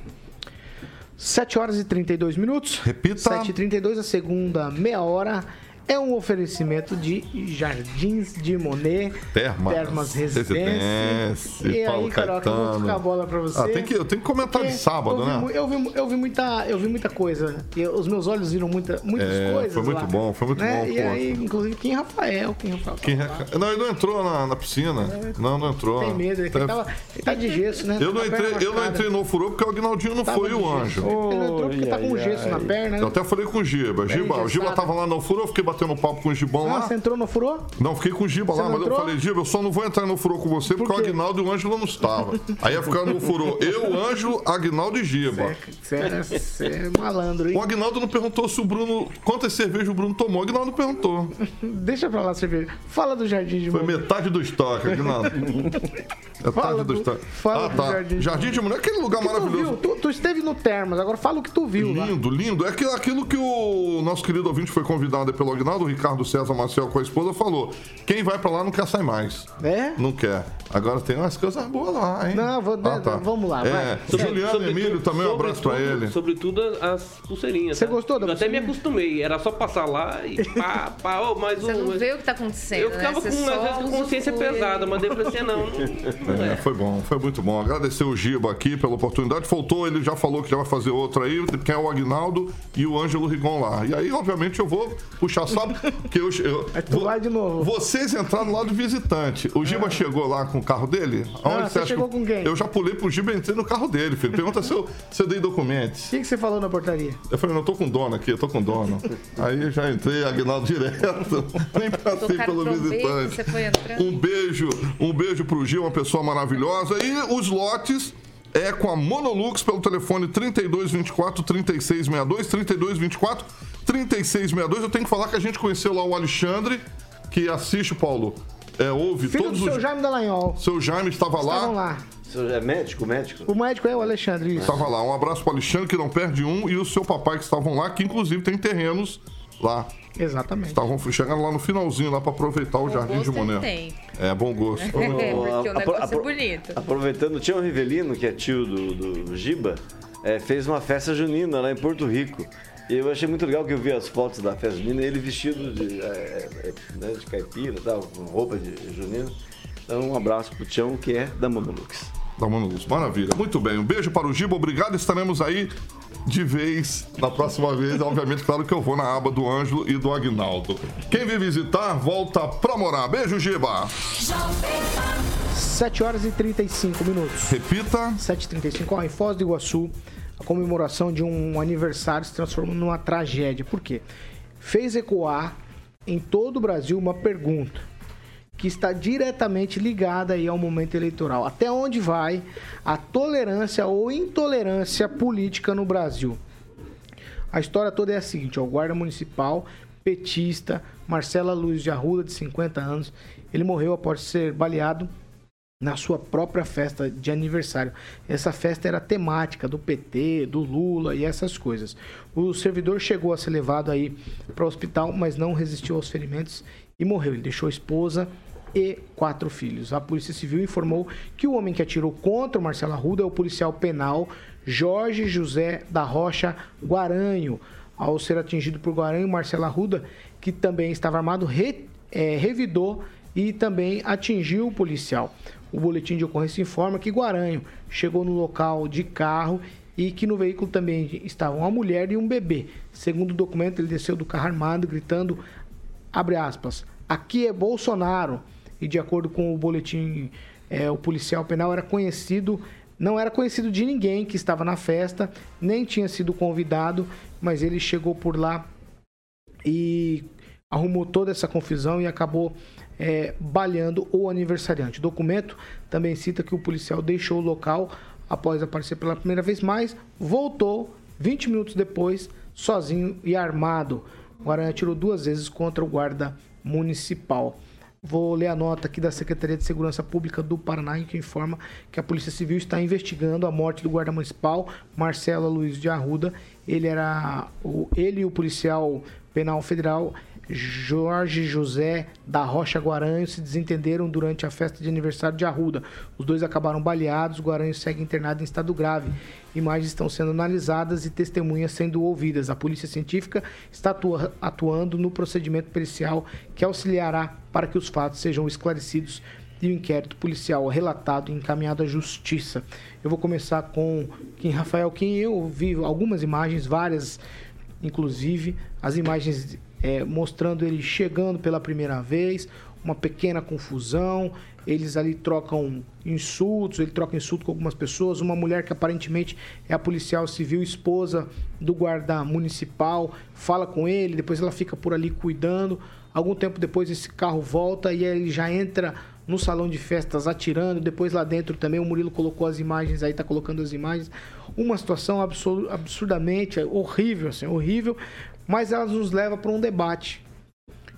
7 horas e 32 minutos. Repita. 7 e 32 a segunda meia hora é um oferecimento de Jardins de Monet, Termas, Termas Residência. E Paulo aí, Carioca, eu vou tocar a bola pra você. Ah, tem que, eu tenho que comentar de sábado, eu né? Vi, eu, vi, eu, vi muita, eu vi muita coisa. E os meus olhos viram muita, muitas é, coisas. Foi muito lá, bom, foi muito né? bom. E aí, inclusive, Kim Rafael. Kim Rafael. Kim Rafael. Não, ele não entrou na, na piscina. É, não, não entrou. Tem medo, ele, tá, tava, ele tá de gesso, né? Eu não, entrei, eu não entrei no furô porque o Agnaldinho não tava foi o anjo. Oh, ele não entrou porque tá com gesso na perna. Eu até falei com o Giba. Giba, o Giba tava lá no furô, fiquei batendo papo com o Giba bom ah, lá. Você entrou no furô? Não, fiquei com o Giba lá, mas entrou? eu falei, Giba, eu só não vou entrar no furô com você Por porque o Agnaldo e o Ângelo não estavam. Aí ia ficar no furô eu, Ângelo, Agnaldo e Giba. Você é, é malandro, hein? O Agnaldo não perguntou se o Bruno. Quantas cervejas o Bruno tomou? O Agnaldo perguntou. Deixa pra lá a cerveja. Fala do Jardim de Foi metade do estoque, Agnaldo. metade do, do estoque. Fala ah, tá. Jardim, Jardim de Mulher, aquele lugar maravilhoso. Tu, tu, tu, esteve no Termas, agora fala o que tu viu. Lindo, lá. lindo. É aquilo, aquilo que o nosso querido ouvinte foi convidado pelo Agnaldo, o Ricardo César Marcel com a esposa, falou. Quem vai pra lá não quer sair mais. É? Não quer. Agora tem umas coisas boas lá, hein? Não, vou, ah, tá. vamos lá. É. Sobre, Juliano sobre Emílio também, um abraço pra ele. Sobretudo as pulseirinhas. Você tá? gostou da Eu até me acostumei. Era só passar lá e pá, pá, oh, mais um. Você não vê o que tá acontecendo. Eu ficava né? com, às vezes, com consciência pesada, mas depois assim, não. não é, é. Foi bom, foi muito bom. Agradecer o Giba aqui pela oportunidade. Faltou, ele já falou que já vai fazer outro aí, que é o Agnaldo e o Ângelo Rigon lá. E aí, obviamente, eu vou puxar, sabe? Que eu, eu, é tu vai de novo. Vocês entraram lá do visitante. O Giba é. chegou lá com o carro dele? Aonde ah, você, você chegou que... com quem? Eu já pulei pro Giba e entrei no carro dele, filho. Pergunta se eu, se eu dei documentos. O que, que você falou na portaria? Eu falei, não, eu tô com dono aqui, eu tô com dono. aí já entrei, Aguinaldo direto. Nem passei pelo visitante. Um beijo, um beijo pro Gil, uma pessoa maravilhosa. E os lotes é com a Monolux pelo telefone 3224 3662 3224 3662. Eu tenho que falar que a gente conheceu lá o Alexandre que assiste, Paulo, é, ouve Filho todos do seu Jaime Dallagnol. Seu Jaime estava lá. lá. É médico, médico? O médico é o Alexandre, isso. Estava lá. Um abraço para o Alexandre, que não perde um, e o seu papai que estavam lá, que inclusive tem terrenos lá. Exatamente. Estavam chegando lá no finalzinho lá para aproveitar o bom Jardim de Monet. Tem. É, bom gosto. É, porque o negócio é bonito. Aproveitando, tinha um Rivelino, que é tio do, do Giba, é, fez uma festa junina lá em Porto Rico. Eu achei muito legal que eu vi as fotos da festa junina, ele vestido de, é, é, né, de caipira, tal, com roupa de junina. Então, um abraço pro Tião, que é da Monolux. Da Monolux, maravilha. Muito bem, um beijo para o Giba, obrigado. Estaremos aí de vez na próxima vez. Obviamente, claro que eu vou na aba do Ângelo e do Agnaldo. Quem vir visitar, volta pra morar. Beijo, Giba. 7 horas e 35 minutos. Repita. 7h35, ó, em Foz do Iguaçu a comemoração de um aniversário se transformou numa tragédia. Por quê? Fez ecoar em todo o Brasil uma pergunta que está diretamente ligada aí ao momento eleitoral. Até onde vai a tolerância ou intolerância política no Brasil? A história toda é a seguinte: ó, o guarda municipal petista Marcela Luiz de Arruda, de 50 anos, ele morreu após ser baleado na sua própria festa de aniversário. Essa festa era temática do PT, do Lula e essas coisas. O servidor chegou a ser levado aí para o hospital, mas não resistiu aos ferimentos e morreu. Ele deixou a esposa e quatro filhos. A Polícia Civil informou que o homem que atirou contra o Marcelo Arruda é o policial penal Jorge José da Rocha Guaranho. Ao ser atingido por Guaranho, Marcelo Arruda, que também estava armado, re, é, revidou e também atingiu o policial. O boletim de ocorrência informa que Guaranho chegou no local de carro e que no veículo também estavam uma mulher e um bebê. Segundo o documento, ele desceu do carro armado, gritando, abre aspas, aqui é Bolsonaro. E de acordo com o boletim, é, o policial penal era conhecido, não era conhecido de ninguém que estava na festa, nem tinha sido convidado, mas ele chegou por lá e arrumou toda essa confusão e acabou é, baleando o aniversariante. O documento também cita que o policial deixou o local após aparecer pela primeira vez, mas voltou 20 minutos depois, sozinho e armado. O Guarani atirou duas vezes contra o guarda municipal. Vou ler a nota aqui da Secretaria de Segurança Pública do Paraná, que informa que a Polícia Civil está investigando a morte do guarda municipal Marcelo Luiz de Arruda. Ele era o, ele e o policial penal federal Jorge José da Rocha Guaranho se desentenderam durante a festa de aniversário de Arruda. Os dois acabaram baleados, Guaranho segue internado em estado grave. Imagens estão sendo analisadas e testemunhas sendo ouvidas. A polícia científica está atuando no procedimento pericial que auxiliará para que os fatos sejam esclarecidos e o inquérito policial relatado e encaminhado à justiça. Eu vou começar com Kim Rafael Kim. Eu vi algumas imagens, várias, inclusive as imagens é, mostrando ele chegando pela primeira vez, uma pequena confusão. Eles ali trocam insultos, ele troca insulto com algumas pessoas. Uma mulher que aparentemente é a policial civil, esposa do guarda municipal, fala com ele, depois ela fica por ali cuidando. Algum tempo depois esse carro volta e ele já entra no salão de festas atirando. Depois lá dentro também o Murilo colocou as imagens aí, tá colocando as imagens. Uma situação absurdamente horrível, assim, horrível mas elas nos levam para um debate,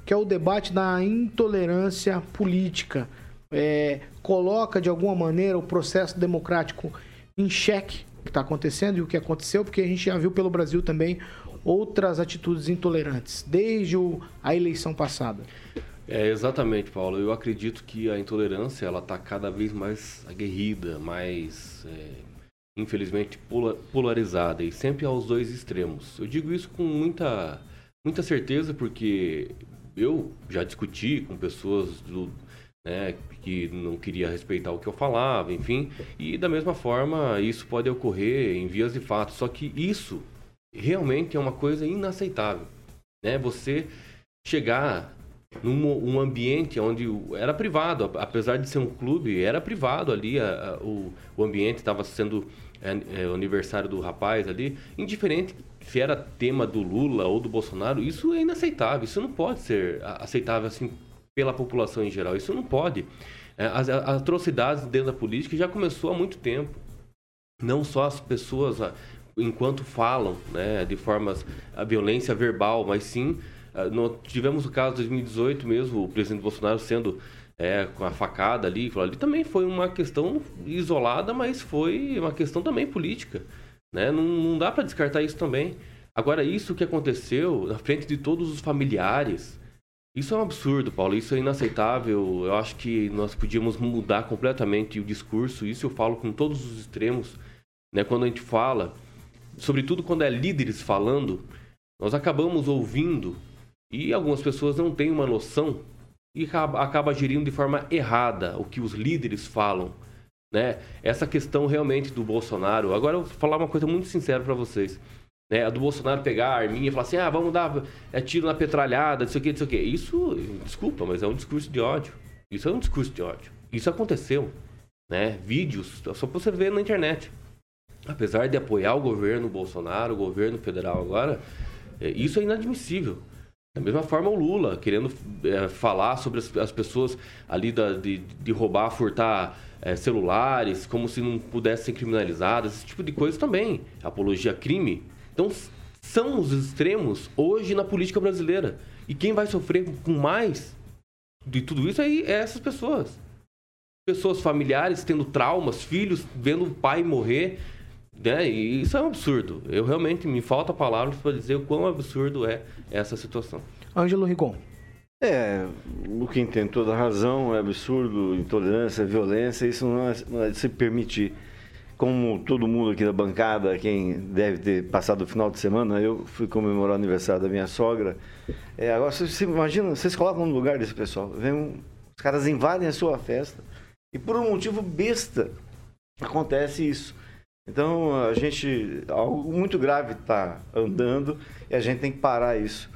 que é o debate da intolerância política. É, coloca de alguma maneira o processo democrático em xeque, o que está acontecendo e o que aconteceu, porque a gente já viu pelo Brasil também outras atitudes intolerantes, desde o, a eleição passada. É, exatamente, Paulo. Eu acredito que a intolerância ela está cada vez mais aguerrida, mais é, infelizmente, polarizada e sempre aos dois extremos. Eu digo isso com muita, muita certeza porque eu já discuti com pessoas do, né, que não queria respeitar o que eu falava, enfim, e da mesma forma isso pode ocorrer em vias de fato. Só que isso realmente é uma coisa inaceitável, né? Você chegar num um ambiente onde era privado, apesar de ser um clube, era privado ali, a, a, o, o ambiente estava sendo é, é, aniversário do rapaz ali, indiferente se era tema do Lula ou do Bolsonaro, isso é inaceitável, isso não pode ser aceitável assim pela população em geral, isso não pode. É, as, as atrocidades dentro da política já começou há muito tempo. Não só as pessoas enquanto falam, né, de formas a violência verbal, mas sim nós tivemos o caso de 2018 mesmo, o presidente Bolsonaro sendo é, com a facada ali, ali também foi uma questão isolada, mas foi uma questão também política. Né? Não, não dá para descartar isso também. Agora, isso que aconteceu na frente de todos os familiares, isso é um absurdo, Paulo. Isso é inaceitável. Eu acho que nós podíamos mudar completamente o discurso. Isso eu falo com todos os extremos. Né? Quando a gente fala, sobretudo quando é líderes falando, nós acabamos ouvindo e algumas pessoas não têm uma noção e acaba, gerindo de forma errada o que os líderes falam. Né? Essa questão realmente do Bolsonaro. Agora eu vou falar uma coisa muito sincera para vocês. Né? A do Bolsonaro pegar a arminha e falar assim: ah, vamos dar é, tiro na petralhada, não sei o que, não sei o que. Isso, desculpa, mas é um discurso de ódio. Isso é um discurso de ódio. Isso aconteceu. Né? Vídeos, só pra você ver na internet. Apesar de apoiar o governo Bolsonaro, o governo federal agora, é, isso é inadmissível. Da mesma forma, o Lula, querendo é, falar sobre as, as, pessoas ali da, de, de roubar, furtar é, celulares, como se não pudessem ser criminalizadas, esse tipo de coisa também. Apologia a crime. Então, são os extremos hoje na política brasileira. E quem vai sofrer com mais de tudo isso aí é essas pessoas. Pessoas familiares tendo traumas, filhos vendo o pai morrer. Né? E isso é um absurdo. Eu realmente me falta palavras para dizer o quão absurdo é essa situação. Ângelo Rigon. É, o que tem toda razão, é absurdo, intolerância, violência, isso não é, não é de se permitir. Como todo mundo aqui da bancada, quem deve ter passado o final de semana, eu fui comemorar o aniversário da minha sogra. É, agora, você imagina, vocês colocam no lugar desse pessoal, vem um, os caras invadem a sua festa e por um motivo besta acontece isso. Então, a gente, algo muito grave está andando e a gente tem que parar isso.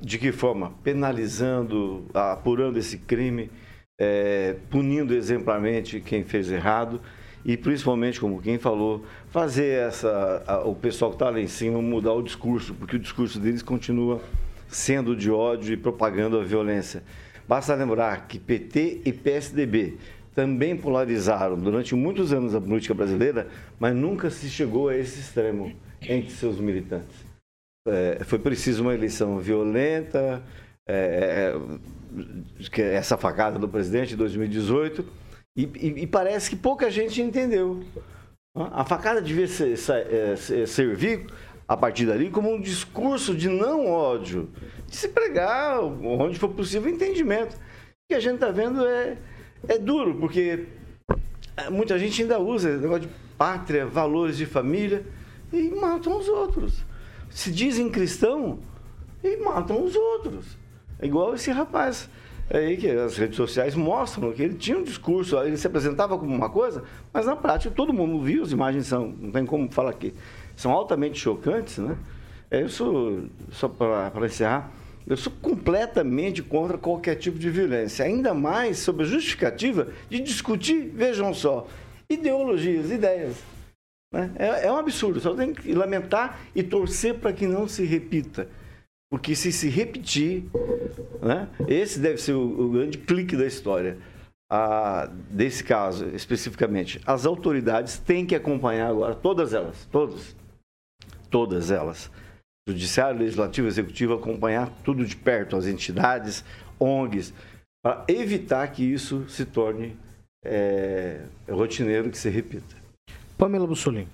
De que forma? Penalizando, apurando esse crime, é, punindo exemplarmente quem fez errado e principalmente, como quem falou, fazer essa, a, o pessoal que está lá em cima mudar o discurso, porque o discurso deles continua sendo de ódio e propagando a violência. Basta lembrar que PT e PSDB também polarizaram durante muitos anos a política brasileira, mas nunca se chegou a esse extremo entre seus militantes. É, foi preciso uma eleição violenta, é, é, é essa facada do presidente de 2018, e, e, e, parece que pouca gente entendeu. A facada devia ser, é, ser, servir a partir dali como um discurso de não ódio, de se pregar onde for possível entendimento. O que a gente está vendo é é duro, porque muita gente ainda usa negócio de pátria, valores de família e matam os outros. Se dizem cristão e matam os outros. É igual esse rapaz aí que as redes sociais mostram que ele tinha um discurso, ele se apresentava como uma coisa, mas na prática todo mundo viu, as imagens são, não tem como falar aqui, são altamente chocantes, né? É isso, só para encerrar, eu sou completamente contra qualquer tipo de violência, ainda mais sob a justificativa de discutir, vejam só, ideologias, ideias. Né? É, é um absurdo, só tem que lamentar e torcer para que não se repita. Porque se se repetir, né, esse deve ser o, o grande clique da história. Desse caso especificamente, as autoridades têm que acompanhar agora, todas elas, todas, todas elas Judiciário, Legislativo, Executivo acompanhar tudo de perto, as entidades, ONGs, para evitar que isso se torne é, rotineiro, que se repita. Pamela Bussolini.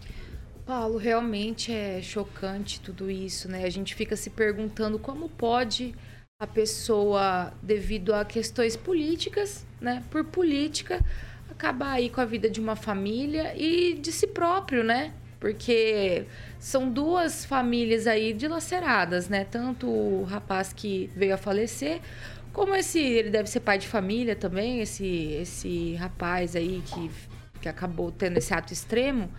Paulo, realmente é chocante tudo isso, né? A gente fica se perguntando como pode a pessoa, devido a questões políticas, né? Por política, acabar aí com a vida de uma família e de si próprio, né? Porque são duas famílias aí dilaceradas, né? Tanto o rapaz que veio a falecer, como esse, ele deve ser pai de família também, esse, esse rapaz aí que, que acabou tendo esse ato extremo,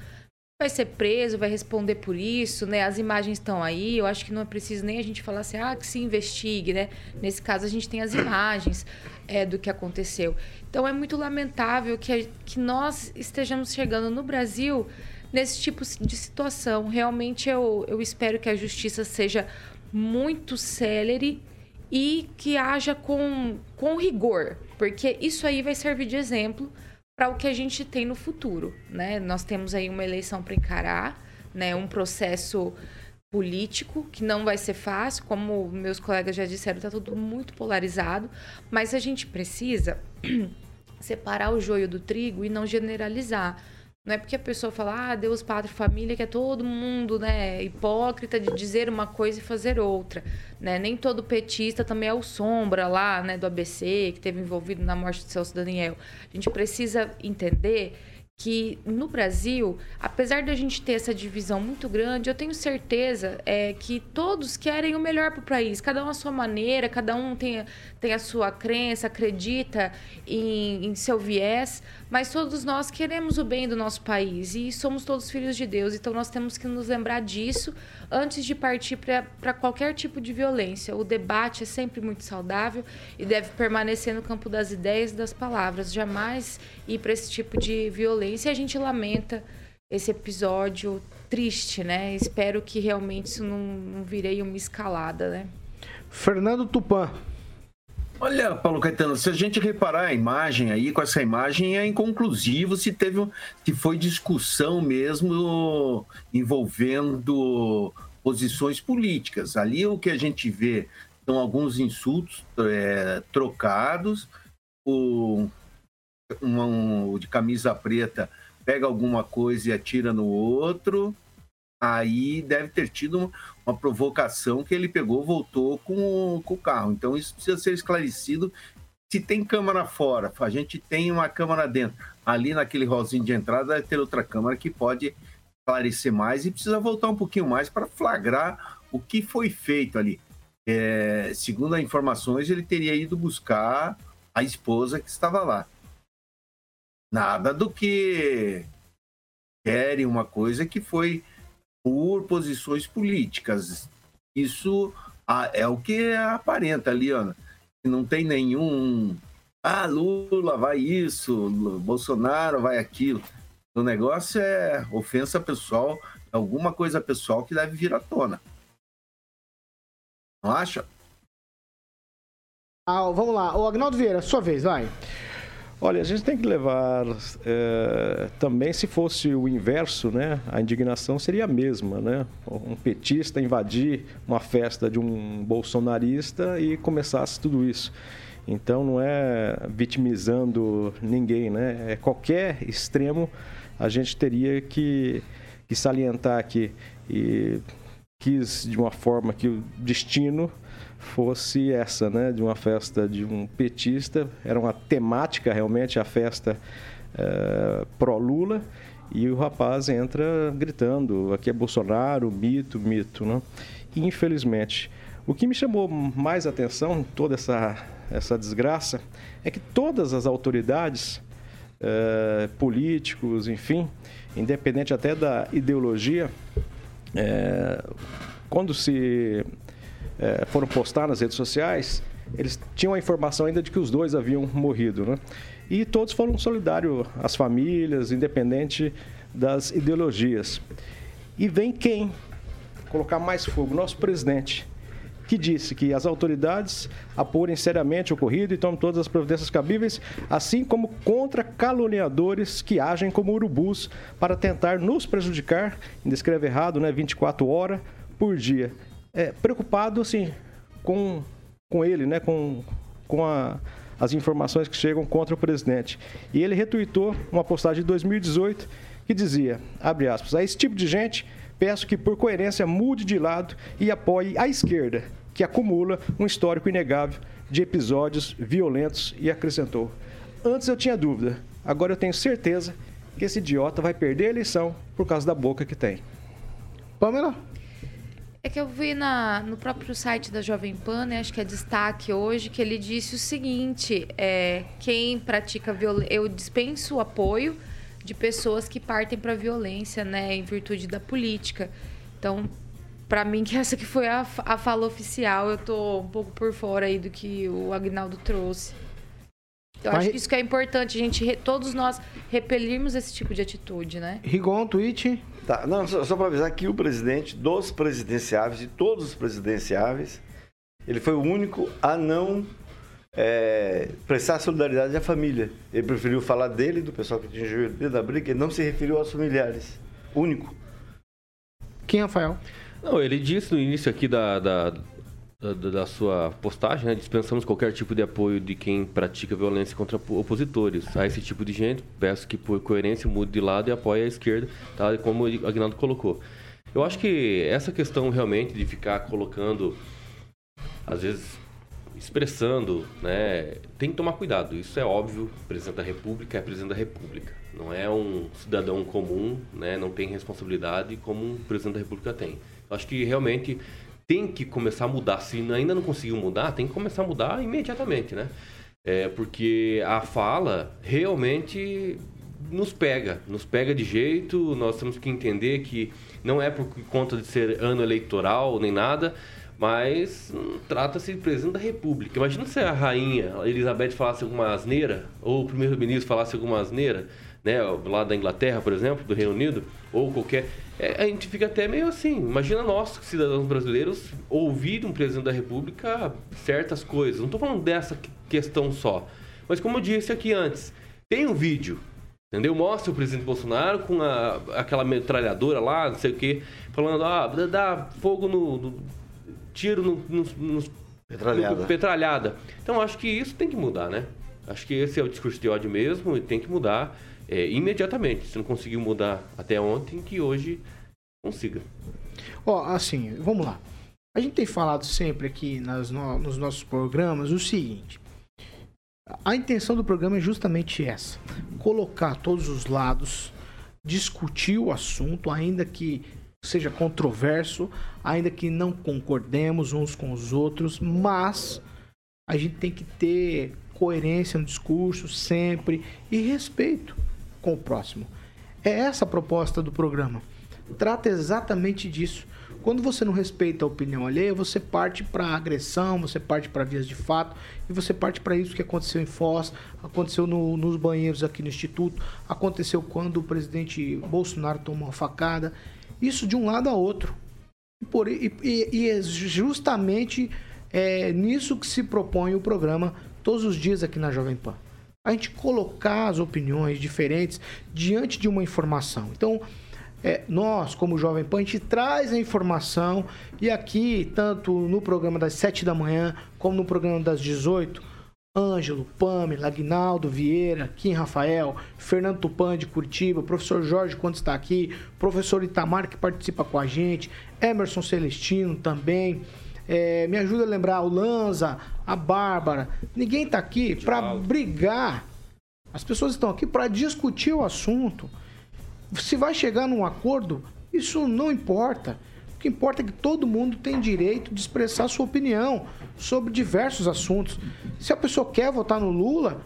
vai ser preso, vai responder por isso, né? As imagens estão aí, eu acho que não é preciso nem a gente falar assim, ah, que se investigue, né? Nesse caso, a gente tem as imagens é, do que aconteceu. Então, é muito lamentável que, que nós estejamos chegando no Brasil nesse tipo de situação. Realmente eu, eu espero que a justiça seja muito célere e que haja com, com rigor, porque isso aí vai servir de exemplo para o que a gente tem no futuro, né? Nós temos aí uma eleição para encarar, né? Um processo político que não vai ser fácil, como meus colegas já disseram, está tudo muito polarizado, mas a gente precisa separar o joio do trigo e não generalizar. Não é porque a pessoa fala, ah, Deus, Pátria e Família, que é todo mundo, né, hipócrita de dizer uma coisa e fazer outra, né? Nem todo petista também é o sombra lá, né, do ABC, que teve envolvido na morte de Celso Daniel. A gente precisa entender que no Brasil, apesar de a gente ter essa divisão muito grande, eu tenho certeza é, que todos querem o melhor para o país, cada um à sua maneira, cada um tem, tem a sua crença, acredita em, em seu viés, mas todos nós queremos o bem do nosso país e somos todos filhos de Deus, então nós temos que nos lembrar disso antes de partir para qualquer tipo de violência. O debate é sempre muito saudável e deve permanecer no campo das ideias e das palavras, jamais ir para esse tipo de violência. E a gente lamenta esse episódio triste, né? Espero que realmente isso não, não virei uma escalada, né? Fernando Tupan. Olha, Paulo Caetano, se a gente reparar a imagem aí, com essa imagem é inconclusivo se teve se foi discussão mesmo envolvendo posições políticas. Ali o que a gente vê são alguns insultos é, trocados, o, um, um de camisa preta pega alguma coisa e atira no outro, aí deve ter tido uma provocação que ele pegou, voltou com, com o carro. Então isso precisa ser esclarecido. Se tem câmara fora, a gente tem uma câmara dentro. Ali naquele rosinho de entrada deve ter outra câmara que pode esclarecer mais e precisa voltar um pouquinho mais para flagrar o que foi feito ali. É, segundo as informações, ele teria ido buscar a esposa que estava lá. Nada do que querem uma coisa que foi por posições políticas. Isso é o que aparenta ali, Ana. Não tem nenhum. Ah, Lula vai isso, Bolsonaro vai aquilo. O negócio é ofensa pessoal, alguma coisa pessoal que deve vir à tona. Não acha? Ah, vamos lá. O Agnaldo Vieira, sua vez, vai. Olha, a gente tem que levar é, também, se fosse o inverso, né, a indignação seria a mesma, né? Um petista invadir uma festa de um bolsonarista e começasse tudo isso. Então não é vitimizando ninguém, né? É qualquer extremo a gente teria que, que salientar aqui e quis de uma forma que o destino fosse essa, né, de uma festa de um petista, era uma temática realmente a festa é, pró-Lula, e o rapaz entra gritando, aqui é Bolsonaro, mito, mito, né? E, infelizmente, o que me chamou mais atenção toda essa, essa desgraça é que todas as autoridades, é, políticos, enfim, independente até da ideologia, é, quando se é, foram postar nas redes sociais, eles tinham a informação ainda de que os dois haviam morrido, né? E todos foram solidários às famílias, independente das ideologias. E vem quem colocar mais fogo? Nosso presidente, que disse que as autoridades apurem seriamente o ocorrido e tomem todas as providências cabíveis, assim como contra caluniadores que agem como urubus para tentar nos prejudicar, ainda escreve errado, né? 24 horas por dia é, preocupado assim com, com ele, né, com, com a, as informações que chegam contra o presidente. E ele retuitou uma postagem de 2018 que dizia, abre aspas, a esse tipo de gente peço que por coerência mude de lado e apoie a esquerda, que acumula um histórico inegável de episódios violentos e acrescentou: Antes eu tinha dúvida, agora eu tenho certeza que esse idiota vai perder a eleição por causa da boca que tem. Pamela? É que eu vi na, no próprio site da Jovem Pan, né, acho que é destaque hoje, que ele disse o seguinte: é, quem pratica violência. Eu dispenso o apoio de pessoas que partem para violência, né, em virtude da política. Então, para mim, que essa que foi a, a fala oficial, eu tô um pouco por fora aí do que o Agnaldo trouxe. Eu Mas... acho que isso que é importante, a gente, todos nós repelirmos esse tipo de atitude, né? Rigon, tweet. Tá, não, só, só para avisar que o presidente dos presidenciáveis, de todos os presidenciáveis, ele foi o único a não é, prestar solidariedade à família. Ele preferiu falar dele, do pessoal que atingiu ele da briga, ele não se referiu aos familiares. Único. Quem, Rafael? Não, ele disse no início aqui da, da da, sua postagem, né? dispensamos qualquer tipo de apoio de quem pratica violência contra opositores. A esse tipo de gente, peço que por coerência mude de lado e apoie a esquerda, tal como o Agnaldo colocou. Eu acho que essa questão realmente de ficar colocando, às vezes, expressando, né, tem que tomar cuidado. Isso é óbvio, presidente da República é presidente da República. Não é um cidadão comum, né, não tem responsabilidade como um presidente da República tem. Eu acho que realmente tem que começar a mudar. Se ainda não conseguiu mudar, tem que começar a mudar imediatamente, né? É, porque a fala realmente nos pega, nos pega de jeito, nós temos que entender que não é por conta de ser ano eleitoral nem nada, mas trata-se de presidente da República. Imagina se a rainha Elizabeth falasse alguma asneira, ou o primeiro-ministro falasse alguma asneira, né, lá da Inglaterra, por exemplo, do Reino Unido, ou qualquer. É, a gente fica até meio assim. Imagina nós, cidadãos brasileiros, ouvir um presidente da República certas coisas. Não estou falando dessa questão só. Mas como eu disse aqui antes, tem um vídeo, entendeu? Mostra o presidente Bolsonaro com a, aquela metralhadora lá, não sei o quê, falando, ah, dá fogo no. no tiro no, no, no, Petralhada. no petralhada. Então acho que isso tem que mudar, né? Acho que esse é o discurso de ódio mesmo e tem que mudar é, imediatamente. Se não conseguiu mudar até ontem, que hoje consiga. Ó, assim, vamos lá. A gente tem falado sempre aqui nas no- nos nossos programas o seguinte. A intenção do programa é justamente essa: colocar todos os lados, discutir o assunto, ainda que seja controverso, ainda que não concordemos uns com os outros, mas a gente tem que ter coerência no discurso sempre e respeito com o próximo. É essa a proposta do programa. Trata exatamente disso. Quando você não respeita a opinião alheia, você parte para agressão, você parte para vias de fato e você parte para isso que aconteceu em Foz, aconteceu no- nos banheiros aqui no Instituto, aconteceu quando o presidente Bolsonaro tomou uma facada. Isso de um lado a outro. E, por- e- e- é justamente é, nisso que se propõe o programa todos os dias aqui na Jovem Pan. A gente colocar as opiniões diferentes diante de uma informação. Então, é, nós, como Jovem Pan, a gente traz a informação e aqui, tanto no programa das 7 da manhã, como no programa das 18, Ângelo, Pamela, Aguinaldo Vieira, Kim Rafael, Fernando Tupan de Curitiba, professor Jorge quando está aqui, professor Itamar que participa com a gente, Emerson Celestino também. É, me ajuda a lembrar o Lanza, a Bárbara. Ninguém está aqui para brigar. As pessoas estão aqui para discutir o assunto. Se vai chegar num acordo, isso não importa. O que importa é que todo mundo tem direito de expressar sua opinião sobre diversos assuntos. Se a pessoa quer votar no Lula,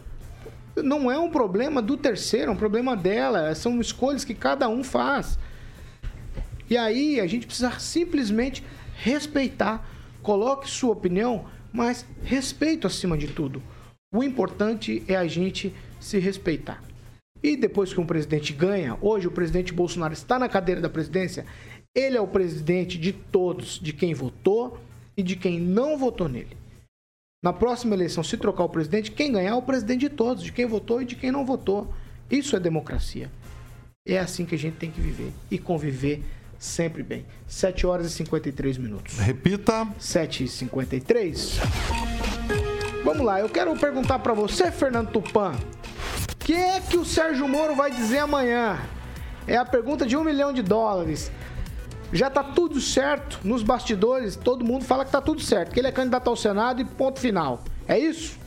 não é um problema do terceiro, é um problema dela. São escolhas que cada um faz. E aí a gente precisa simplesmente respeitar. Coloque sua opinião, mas respeito acima de tudo. O importante é a gente se respeitar. E depois que um presidente ganha, hoje o presidente Bolsonaro está na cadeira da presidência, ele é o presidente de todos, de quem votou e de quem não votou nele. Na próxima eleição, se trocar o presidente, quem ganhar é o presidente de todos, de quem votou e de quem não votou. Isso é democracia. É assim que a gente tem que viver e conviver sempre bem. 7 horas e 53 minutos. Repita. 7 e 53. Vamos lá, eu quero perguntar pra você, Fernando Tupan. O que é que o Sérgio Moro vai dizer amanhã? É a pergunta de um milhão de dólares. Já tá tudo certo nos bastidores, todo mundo fala que tá tudo certo, que ele é candidato ao Senado e ponto final. É isso?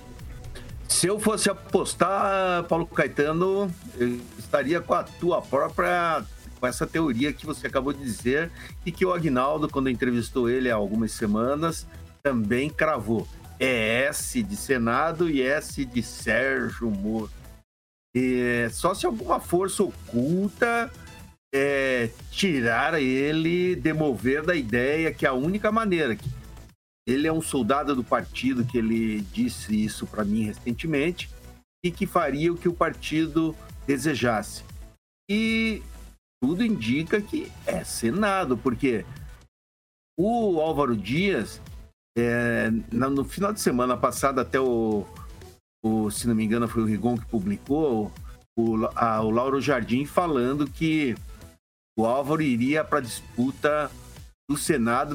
Se eu fosse apostar, Paulo Caetano, eu estaria com a tua própria. Com essa teoria que você acabou de dizer e que o Agnaldo, quando entrevistou ele há algumas semanas, também cravou. É S de Senado e S de Sérgio Moro. É, só se alguma força oculta é, tirar ele, demover da ideia que é a única maneira que ele é um soldado do partido que ele disse isso para mim recentemente e que faria o que o partido desejasse. E tudo indica que é Senado, porque o Álvaro Dias, é, no final de semana passado, até o, o, se não me engano, foi o Rigon que publicou, o, a- o Lauro Jardim falando que o Álvaro iria para a disputa do Senado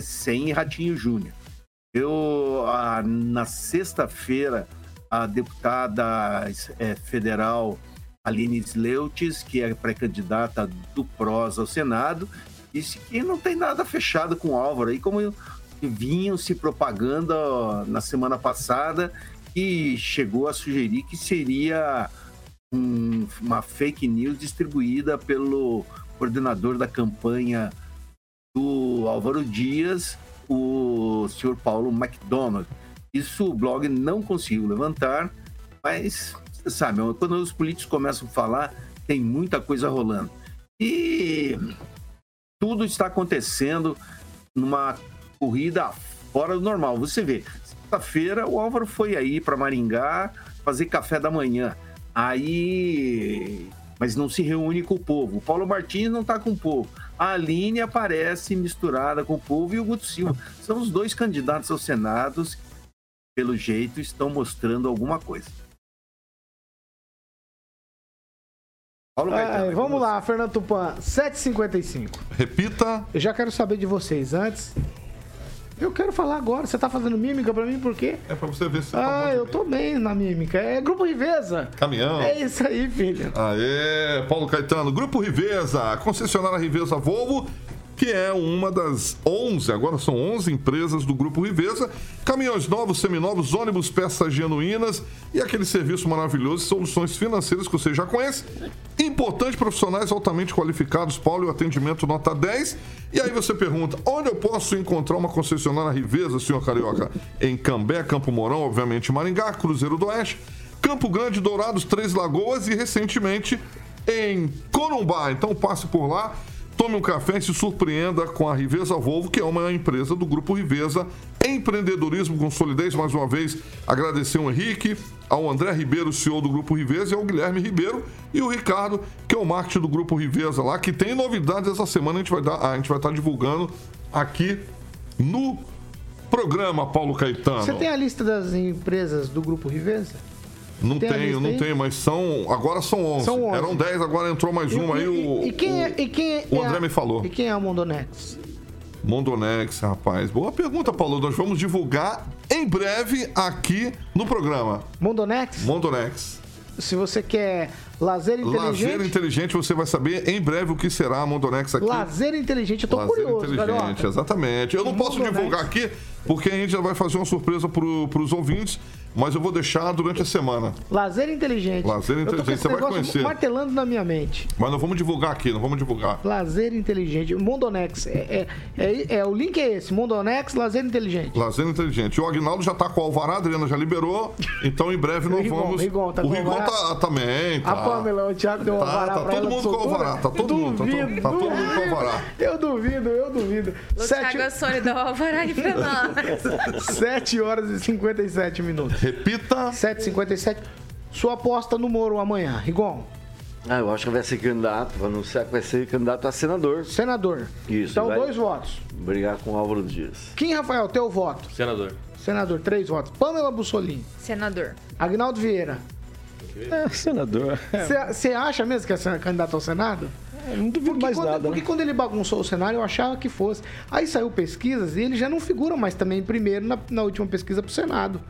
sem Ratinho Júnior. Eu, a- na sexta-feira, a deputada eh, federal Aline Sleutis, que é pré-candidata do PROS ao Senado, disse que não tem nada fechado com o Álvaro. Aí, como vinham se propagando ó, na semana passada, e chegou a sugerir que seria um- uma fake news distribuída pelo coordenador da campanha do Álvaro Dias, o senhor Paulo McDonald. Isso o blog não conseguiu levantar, mas você sabe, quando os políticos começam a falar, tem muita coisa rolando. E tudo está acontecendo numa corrida fora do normal. Você vê, sexta-feira o Álvaro foi aí para Maringá fazer café da manhã. Aí. Mas não se reúne com o povo. O Paulo Martins não está com o povo. A Aline aparece misturada com o povo e o Guto Silva. São os dois candidatos ao Senado que, pelo jeito, estão mostrando alguma coisa. Ai, é vamos lá, Fernando Tupan, 7h55. Repita. Eu já quero saber de vocês antes. Eu quero falar agora. Você tá fazendo mímica pra mim por quê? É pra você ver se você ah, tá Ah, eu tô bem na mímica. É Grupo Riveza. Caminhão. É isso aí, filho. Aê, Paulo Caetano. Grupo Riveza, concessionária Riveza Volvo que é uma das 11, agora são 11 empresas do Grupo Riveza, caminhões novos, seminovos, ônibus, peças genuínas e aquele serviço maravilhoso, soluções financeiras que você já conhece. Importante, profissionais altamente qualificados, Paulo, e o atendimento nota 10. E aí você pergunta, onde eu posso encontrar uma concessionária Riveza, senhor Carioca? Em Cambé, Campo Mourão, obviamente Maringá, Cruzeiro do Oeste, Campo Grande, Dourados, Três Lagoas e recentemente em Corumbá. Então passe por lá Tome um café e se surpreenda com a Riveza Volvo, que é uma empresa do Grupo Riveza. Empreendedorismo com solidez, mais uma vez, agradecer ao Henrique, ao André Ribeiro, CEO do Grupo Riveza, e ao Guilherme Ribeiro e o Ricardo, que é o marketing do Grupo Riveza lá, que tem novidades essa semana, a gente vai, dar, a gente vai estar divulgando aqui no programa Paulo Caetano. Você tem a lista das empresas do Grupo Riveza? Não tem tenho, não tenho, mas são. Agora são 11. São 11. Eram 10, agora entrou mais uma aí. O, e, quem é, e quem é, o André me falou. E quem é a Mondonex? Mondonex, rapaz. Boa pergunta, Paulo. Nós vamos divulgar em breve aqui no programa. Mondonex? Mondonex. Se você quer lazer inteligente. Lazer inteligente, você vai saber em breve o que será a Mondonex aqui. Lazer inteligente, eu tô lazer curioso, inteligente, garota. exatamente. Eu não Mondonex. posso divulgar aqui porque a gente já vai fazer uma surpresa para os ouvintes mas eu vou deixar durante a semana. Lazer inteligente. Lazer inteligente, você vai conhecer. Martelando na minha mente. Mas nós vamos divulgar aqui, nós vamos divulgar. Lazer inteligente. Mondonex. É, é, é, é, o link é esse: Mondonex, lazer inteligente. Lazer inteligente. O Agnaldo já tá com o Alvará, a Adriana já liberou. Então em breve nós Rigon, vamos. Rigon, tá o Rigon tá, também. Tá. A Pamela, o Thiago deu tá, Alvará. Tá, tá todo mundo com o Alvará. Tá todo mundo. Tá, tá todo mundo com o Alvará. Eu duvido, eu duvido. O Sete... Thiago Sônia deu Alvará aí pra nós. 7 horas e 57 minutos. Repita. 7h57. Sua aposta no Moro amanhã, Rigon. Ah, eu acho que vai ser candidato, vai anunciar que vai ser candidato a senador. Senador. Isso. Então, dois votos. Brigar com o Álvaro Dias. Kim Rafael, teu voto? Senador. Senador, três votos. Pamela Bussolini. Senador. Agnaldo Vieira. É, senador. Você acha mesmo que é candidato ao Senado? É, não duvido porque mais quando, nada. Porque né? quando ele bagunçou o cenário, eu achava que fosse. Aí saiu pesquisas e ele já não figura mais também em primeiro na, na última pesquisa pro Senado.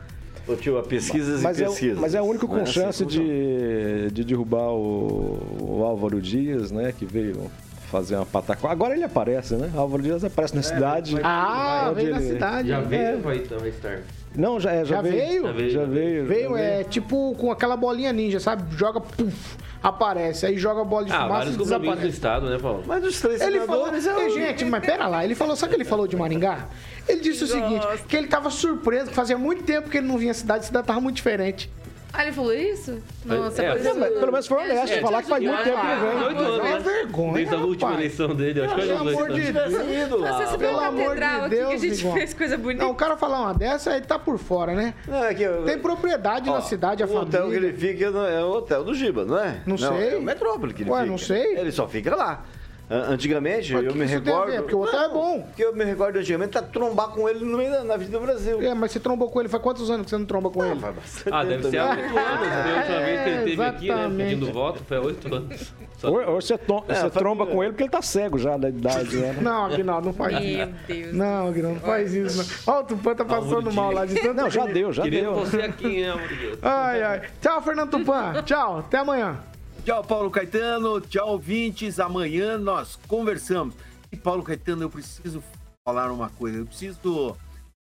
Ô tio, a pesquisas mas e é, pesquisas. Mas é o único com é chance assim de, de derrubar o, o Álvaro Dias, né? Que veio fazer uma pataquada. Agora ele aparece, né? Álvaro Dias aparece na É, cidade. Ah, onde veio na ele- cidade. Já É. veio vai, vai estar? Não, já, é, já, Já veio? Já veio. Já veio. Veio, já é tipo com aquela bolinha ninja, sabe? Joga, puf, aparece. Aí joga a bola de Ah, fumaça e compromissos do desaparece. Estado, né, Paulo? Mas dos três Ele falou, é gente, mas pera lá, ele falou, sabe o que ele falou de Maringá? Ele disse o seguinte, que ele tava surpreso, que fazia muito tempo que ele não vinha à cidade, a cidade tava muito diferente. Ah, ele falou isso? Nossa, É, por é, mas pelo menos foi honesto, É, falar que faz muito tempo que ele vem. 18 anos, É vergonha, Desde a última rapaz. eleição dele, acho que foi Pelo amor de. Deus. Nossa, você Pelo a amor de aqui Deus, que a gente fez coisa bonita? Não, o cara falar uma dessa, aí tá por fora, né? Não, é que eu- Tem propriedade Ó, na cidade, a o hotel que família. ele fica não é o hotel do Giba, não é? Não sei. É o Metrópole que ele Ué, fica. não sei. Ele só fica lá. Antigamente, eu me recordo... ver? Porque o hotel é bom. Porque eu me recordo antigamente tá trombar com ele no meio da na Avenida Brasil. É, mas você trombou com ele, faz quantos anos que você não tromba com ele? Faz bastante Ah, deve ser há oito anos. A última vez que ele esteve aqui, né, Exatamente. pedindo voto, foi há oito anos. Só- Ou, ou você, to- É, você tromba com ele porque ele tá cego já da idade. Né? Não, Aguinaldo, não faz Meu isso. Deus. Não, Aguinaldo, não faz isso. Não. Ó, o Tupã tá passando mal lá de tanto. Não, já deu, já Querendo deu. você aqui, né, amor de Deus? Ai, ai. Tchau, Fernando Tupã. Tchau, até amanhã. Tchau, Paulo Caetano. Tchau, ouvintes. Amanhã nós conversamos. E, Paulo Caetano, eu preciso falar uma coisa. Eu preciso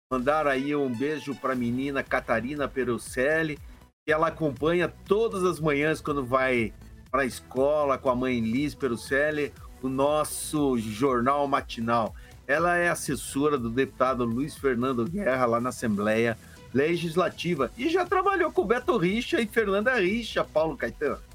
mandar aí um beijo para a menina Catarina Perucelli, que ela acompanha todas as manhãs quando vai para a escola com a mãe Liz Perucelli, o nosso jornal matinal. Ela é assessora do deputado Luiz Fernando Guerra lá na Assembleia Legislativa e já trabalhou com Beto Richa e Fernanda Richa, Paulo Caetano.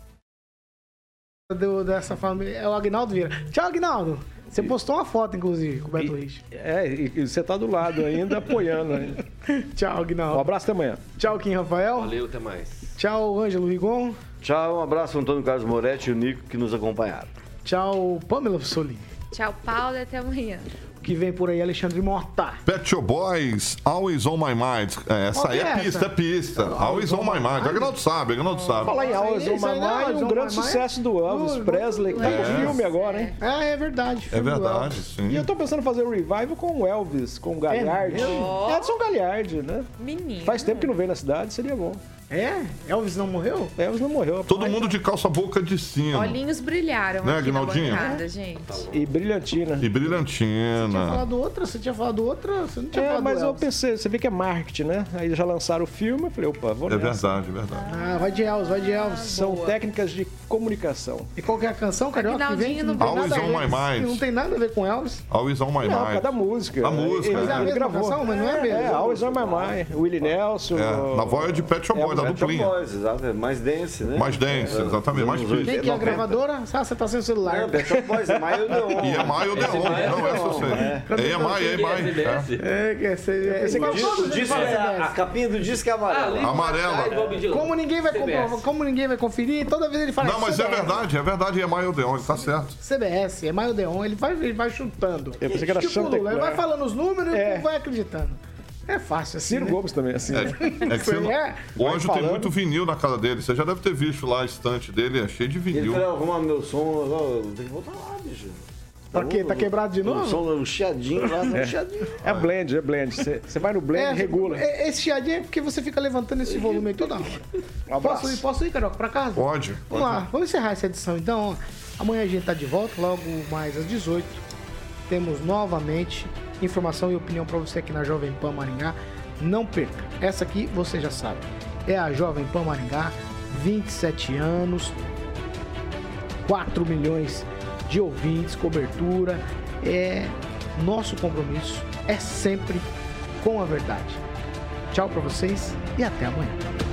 Do, dessa família. É o Agnaldo Vieira. Tchau, Agnaldo. Você postou uma foto, inclusive, com o Beto Rich. É, e, você tá do lado ainda, apoiando. Ainda. Tchau, Um Agnaldo. abraço até amanhã. Tchau, Kim Rafael. Valeu, até mais. Tchau. Ângelo Rigon. Tchau, um abraço, Antônio Carlos Moretti e o Nico que nos acompanharam. Tchau, Pamela Solim. Tchau, Paulo, e até amanhã. O que vem por aí, Alexandre Mota. Pet Shop Boys, Always On My Mind. É, essa aí é, é pista, é pista. Always On My Mind. Agnaldo sabe, Agnaldo sabe. Falar em Nossa, Always on aí My é Mind, Always um on grande My Mind? sucesso do Elvis Uh, Presley, que tá é. no filme agora, hein? Ah, é verdade. É verdade, sim. E eu tô pensando em fazer um revival com o Elvis, com o Galhardi. mesmo? Edson Galhardi, né? Menino. Faz tempo que não vem na cidade, seria bom. É? Elvis não morreu? Elvis não morreu. Todo mundo de calça boca de sino. Olhinhos brilharam Né, aqui na Aguinaldinho? bancada, gente. E brilhantina. E Tinha brilhantina. falado outra? Você tinha falado outra? Você não tinha É, falado mas eu Elvis. pensei, você vê que é marketing, né? Aí já lançaram o filme, eu falei, opa, vou É nessa. verdade, é verdade. Ah, vai de Elvis, vai de Elvis. São Boa. técnicas de comunicação. E qual que é a canção, Carioca, que vem? Não tem vem nada a Always on ver- my mind. Não tem nada a ver com Elvis. Always On My Não, por da Mind. música. A música, Ele, é. Mas é a ele mesma gravou. canção, mas não é a mesma. É, Always on My Mind. Willie Nelson. É, na voz de Pet Shop É, Boys, da duplinha. Boys, exato. é Mais dance, né? Mais dance, exatamente, mais. Quem que é a 90. gravadora? Ah, você tá sem o celular. Não, Pet Shop Boys é Maio Neon. E é Maio Deon. Maio Não, essa eu sei. é. É EMI, é EMI. É, que disco fazem é, a, capinha do disco é amarela. Amarela. Como ninguém vai como ninguém vai conferir, toda vez ele fala Não, mas é verdade, é verdade, é EMI Deon, ele tá certo. CBS, é Maio Deon, ele vai, ele vai chutando. Eu pensei que era tipo ele vai falando os números e É. o povo vai acreditando. É fácil assim. Ciro né? Gomes também, assim. É, né? é que você não- É. O Anjo tem muito vinil na casa dele. Você já deve ter visto lá a estante dele, é cheio de E ele vinil. falou, arruma meu som, tem que voltar lá, bicho. Pra quê? Tá quebrado de O novo? som, o chiadinho lá, tá um chiadinho. É blend, é blend. Você vai no blend e regula. é- Esse chiadinho é porque você fica levantando esse volume aí toda hora. Um. Posso ir, posso ir, Carioca, pra casa? Pode, Vamos pode. lá, vamos encerrar essa edição então. Amanhã a gente tá de volta, logo mais às 18. Temos novamente informação e opinião pra você aqui na Jovem Pan Maringá. Não perca. Essa aqui você já sabe. É a Jovem Pan Maringá, 27 anos, 4 milhões de ouvintes, cobertura. É nosso compromisso é sempre com a verdade. Tchau pra vocês e até amanhã.